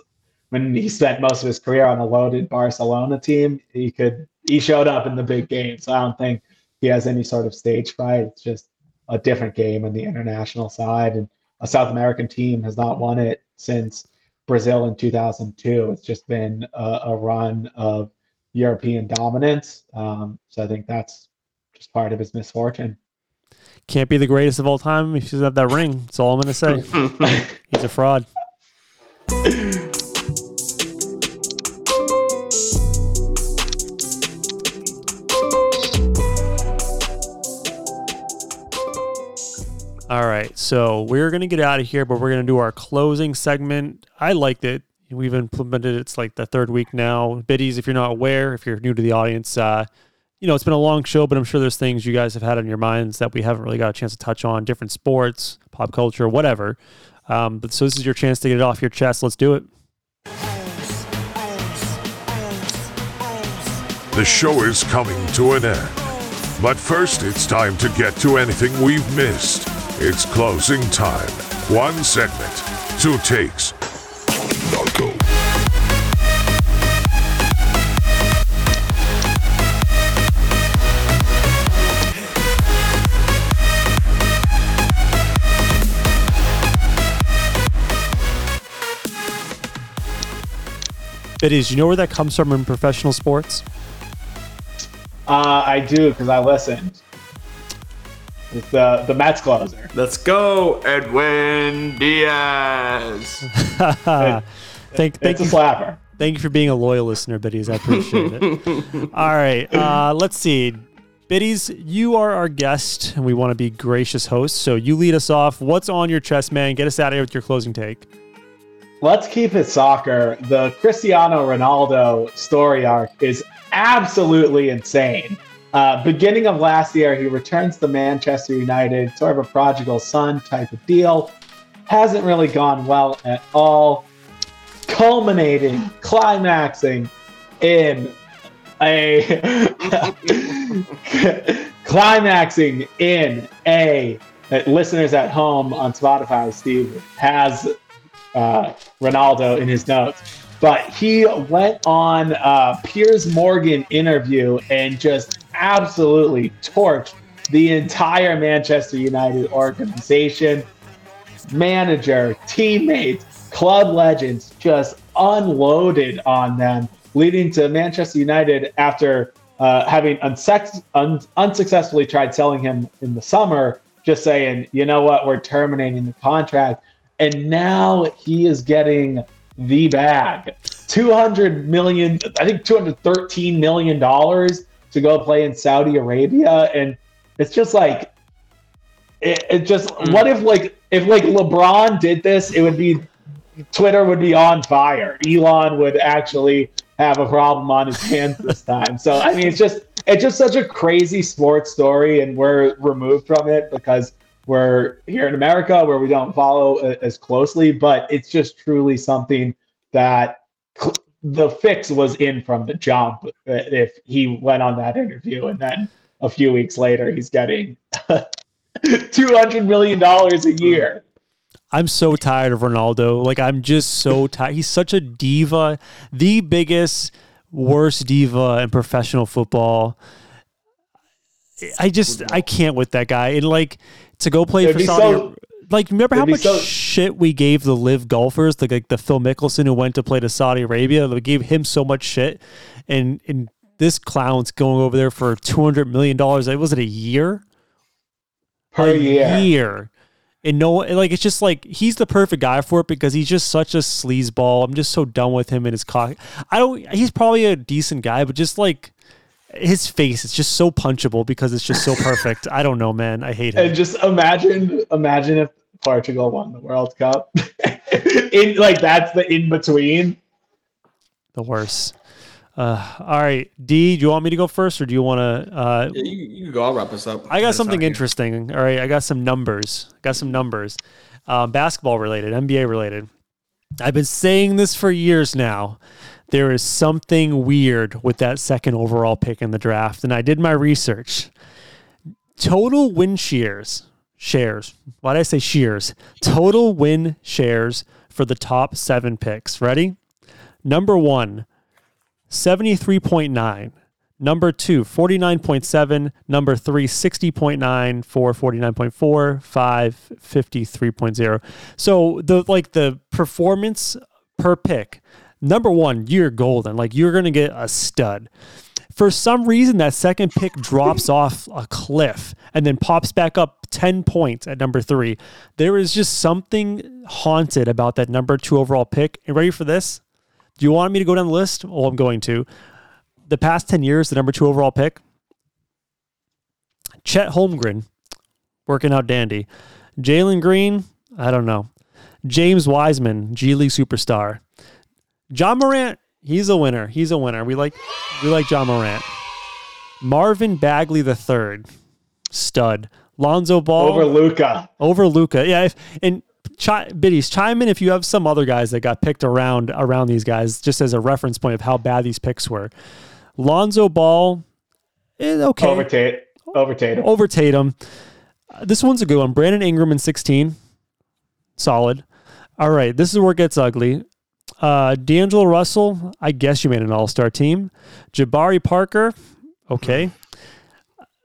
when he spent most of his career on a loaded Barcelona team, he could he showed up in the big games. I don't think he has any sort of stage fright. It's just a different game on the international side, and a South American team has not won it since Brazil in 2002. It's just been a, a run of European dominance. Um, so I think that's just part of his misfortune. Can't be the greatest of all time if he doesn't have that ring. That's all I'm going to say. *laughs* He's a fraud. *laughs* All right, so we're gonna get out of here, but we're gonna do our closing segment. I liked it. We've implemented it's like the third week now. Biddies, if you're not aware, if you're new to the audience, uh, you know, it's been a long show, but I'm sure there's things you guys have had on your minds that we haven't really got a chance to touch on, different sports, pop culture, whatever. Um, but so this is your chance to get it off your chest. Let's do it. The show is coming to an end. But first, it's time to get to anything we've missed. It's closing time. One segment, two takes, Narco. Biddies, you know where that comes from in professional sports? Uh, I do because I listened. It's the the Mets closer. Let's go, Edwin Diaz. *laughs* thank, thank it's you. a slapper. Thank you for being a loyal listener, Biddies. I appreciate it. *laughs* All right, uh, let's see. Biddies, you are our guest, and we want to be gracious hosts. So you lead us off. What's on your chest, man? Get us out of here with your closing take. Let's keep it soccer. The Cristiano Ronaldo story arc is absolutely insane. Uh, beginning of last year, he returns to Manchester United, sort of a prodigal son type of deal. Hasn't really gone well at all. Culminating, climaxing in a *laughs* climaxing in a listeners at home on Spotify, Steve has uh, Ronaldo in his notes but he went on a Piers Morgan interview and just absolutely torched the entire Manchester United organization, manager, teammates, club legends, just unloaded on them, leading to Manchester United after uh, having unsex- un- unsuccessfully tried selling him in the summer, just saying, you know what, we're terminating the contract. And now he is getting the bag. 200 million, I think 213 million dollars to go play in Saudi Arabia, and it's just like, it, it just. Mm. What if like if like LeBron did this, it would be Twitter would be on fire. Elon would actually have a problem on his hands this time. So I mean, it's just it's just such a crazy sports story, and we're removed from it because we're here in America where we don't follow as closely. But it's just truly something that the fix was in from the jump. If he went on that interview and then a few weeks later he's getting *laughs* two hundred million dollars a year. I'm so tired of Ronaldo. Like I'm just so tired. He's such a diva, the biggest, worst diva in professional football. I just I can't with that guy. And like to go play It'd for Saudi. So, like remember how much so, shit we gave the live golfers, the, like the Phil Mickelson who went to play to Saudi Arabia. We gave him so much shit, and and this clown's going over there for two hundred million dollars. Was it a year? Per a year. year. And no, like it's just like he's the perfect guy for it because he's just such a sleazeball. I'm just so done with him and his cock. I don't. He's probably a decent guy, but just like his face, it's just so punchable because it's just so *laughs* perfect. I don't know, man. I hate him. And just imagine, imagine if Portugal won the World Cup. *laughs* in like that's the in between. The worst. Uh, all right, D. Do you want me to go first, or do you want to? Uh, yeah, you, you go. I'll wrap us up. I got something interesting. All right, I got some numbers. Got some numbers, um, basketball related, NBA related. I've been saying this for years now. There is something weird with that second overall pick in the draft, and I did my research. Total win shares, shares. Why did I say shears? Total win shares for the top seven picks. Ready? Number one. 73.9. Number two, 49.7. Number three, 60.9. Four, 49.4. Five, 53.0. So the like the performance per pick, number one, you're golden. Like you're gonna get a stud. For some reason, that second pick *laughs* drops off a cliff and then pops back up 10 points at number three. There is just something haunted about that number two overall pick. And ready for this? Do you want me to go down the list? Well, I'm going to. The past 10 years, the number two overall pick, Chet Holmgren, working out dandy. Jalen Green, I don't know. James Wiseman, G League superstar. Ja Morant, he's a winner. He's a winner. We like we like John Morant. Marvin Bagley the third, stud. Lonzo Ball over Luka. Over Luka, Yeah, if, and Chi- biddies, chime in if you have some other guys that got picked around around these guys, just as a reference point of how bad these picks were. Lonzo Ball, eh, okay. Over, Tate, over Tatum. Over Tatum. Uh, this one's a good one. Brandon Ingram in 16. Solid. All right, this is where it gets ugly. Uh, D'Angelo Russell, I guess you made an all star team. Jabari Parker, okay.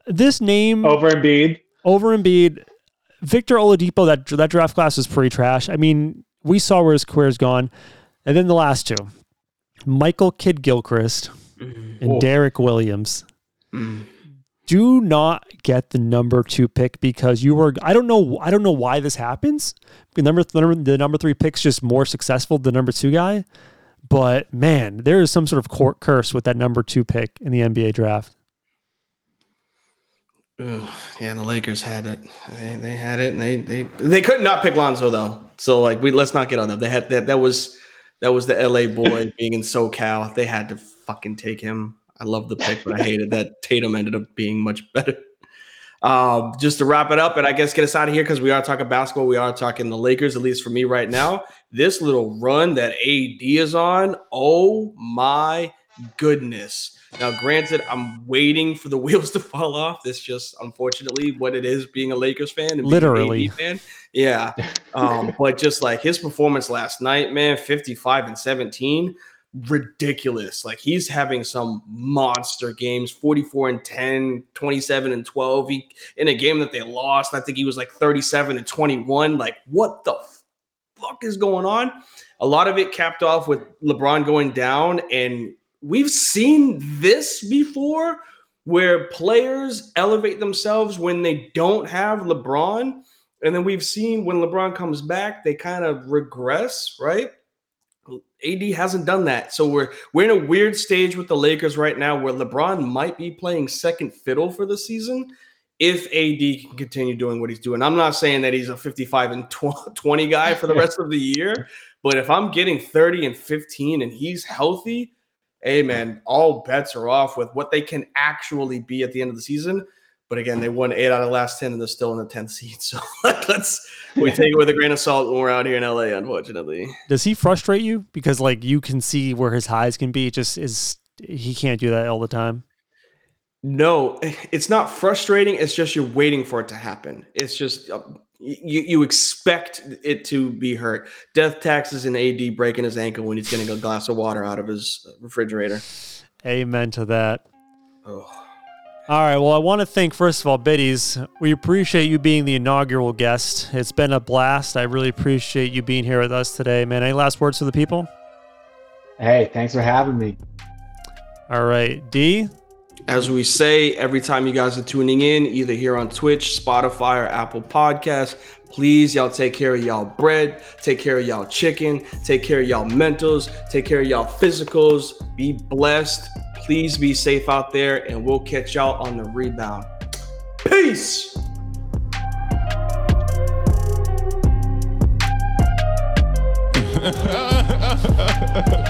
This name. Over Embiid. Over Embiid. Victor Oladipo, that that draft class was pretty trash. I mean, we saw where his career's gone. And then the last two, Michael Kidd Gilchrist and Derrick Williams. Mm. Do not get the number two pick because you were. I don't know. I don't know why this happens. The number, the number, the number three pick's just more successful than the number two guy. But man, there is some sort of court curse with that number two pick in the NBA draft. Ugh, yeah, the Lakers had it. They, they had it, and they they they could not pick Lonzo though. So like, we let's not get on them. They had that. That was that was the LA boy *laughs* being in SoCal. They had to fucking take him. I love the pick, but I hated that Tatum ended up being much better. Um, just to wrap it up, and I guess get us out of here because we are talking basketball. We are talking the Lakers, at least for me right now. This little run that AD is on, oh my goodness. Now, granted, I'm waiting for the *laughs* wheels to fall off. This just unfortunately what it is being a Lakers fan and literally fan. Yeah. Um, *laughs* but just like his performance last night, man, 55 and 17, ridiculous. Like he's having some monster games, 44 and 10, 27 and 12. He, in a game that they lost, I think he was like 37 and 21. Like, what the fuck is going on? A lot of it capped off with LeBron going down and we've seen this before where players elevate themselves when they don't have LeBron. And then we've seen when LeBron comes back, they kind of regress, right? AD hasn't done that. So we're we're in a weird stage with the Lakers right now where LeBron might be playing second fiddle for the season if AD can continue doing what he's doing. I'm not saying that he's a 55 and *laughs* 20 guy for the rest of the year, but if I'm getting 30 and 15 and he's healthy, hey man, all bets are off with what they can actually be at the end of the season. But again, they won eight out of the last 10 and they're still in the 10th seed. *laughs* So let's we take it with a grain of salt when we're out here in LA, unfortunately. Does he frustrate you? Because like you can see where his highs can be. It just is he can't do that all the time. No, it's not frustrating. It's just you're waiting for it to happen. It's just uh, you, you expect it to be hurt. Death taxes and AD breaking his ankle when he's getting a glass of water out of his refrigerator. *sighs* Amen to that. Oh. All right. Well, I want to thank, first of all, Biddies. We appreciate you being the inaugural guest. It's been a blast. I really appreciate you being here with us today, man. Any last words for the people? Hey, thanks for having me. All right. D, as we say every time you guys are tuning in, either here on Twitch, Spotify, or Apple Podcasts, please y'all take care of y'all bread, take care of y'all chicken, take care of y'all mentals, take care of y'all physicals. Be blessed. Please be safe out there, and we'll catch y'all on the rebound. Peace. *laughs*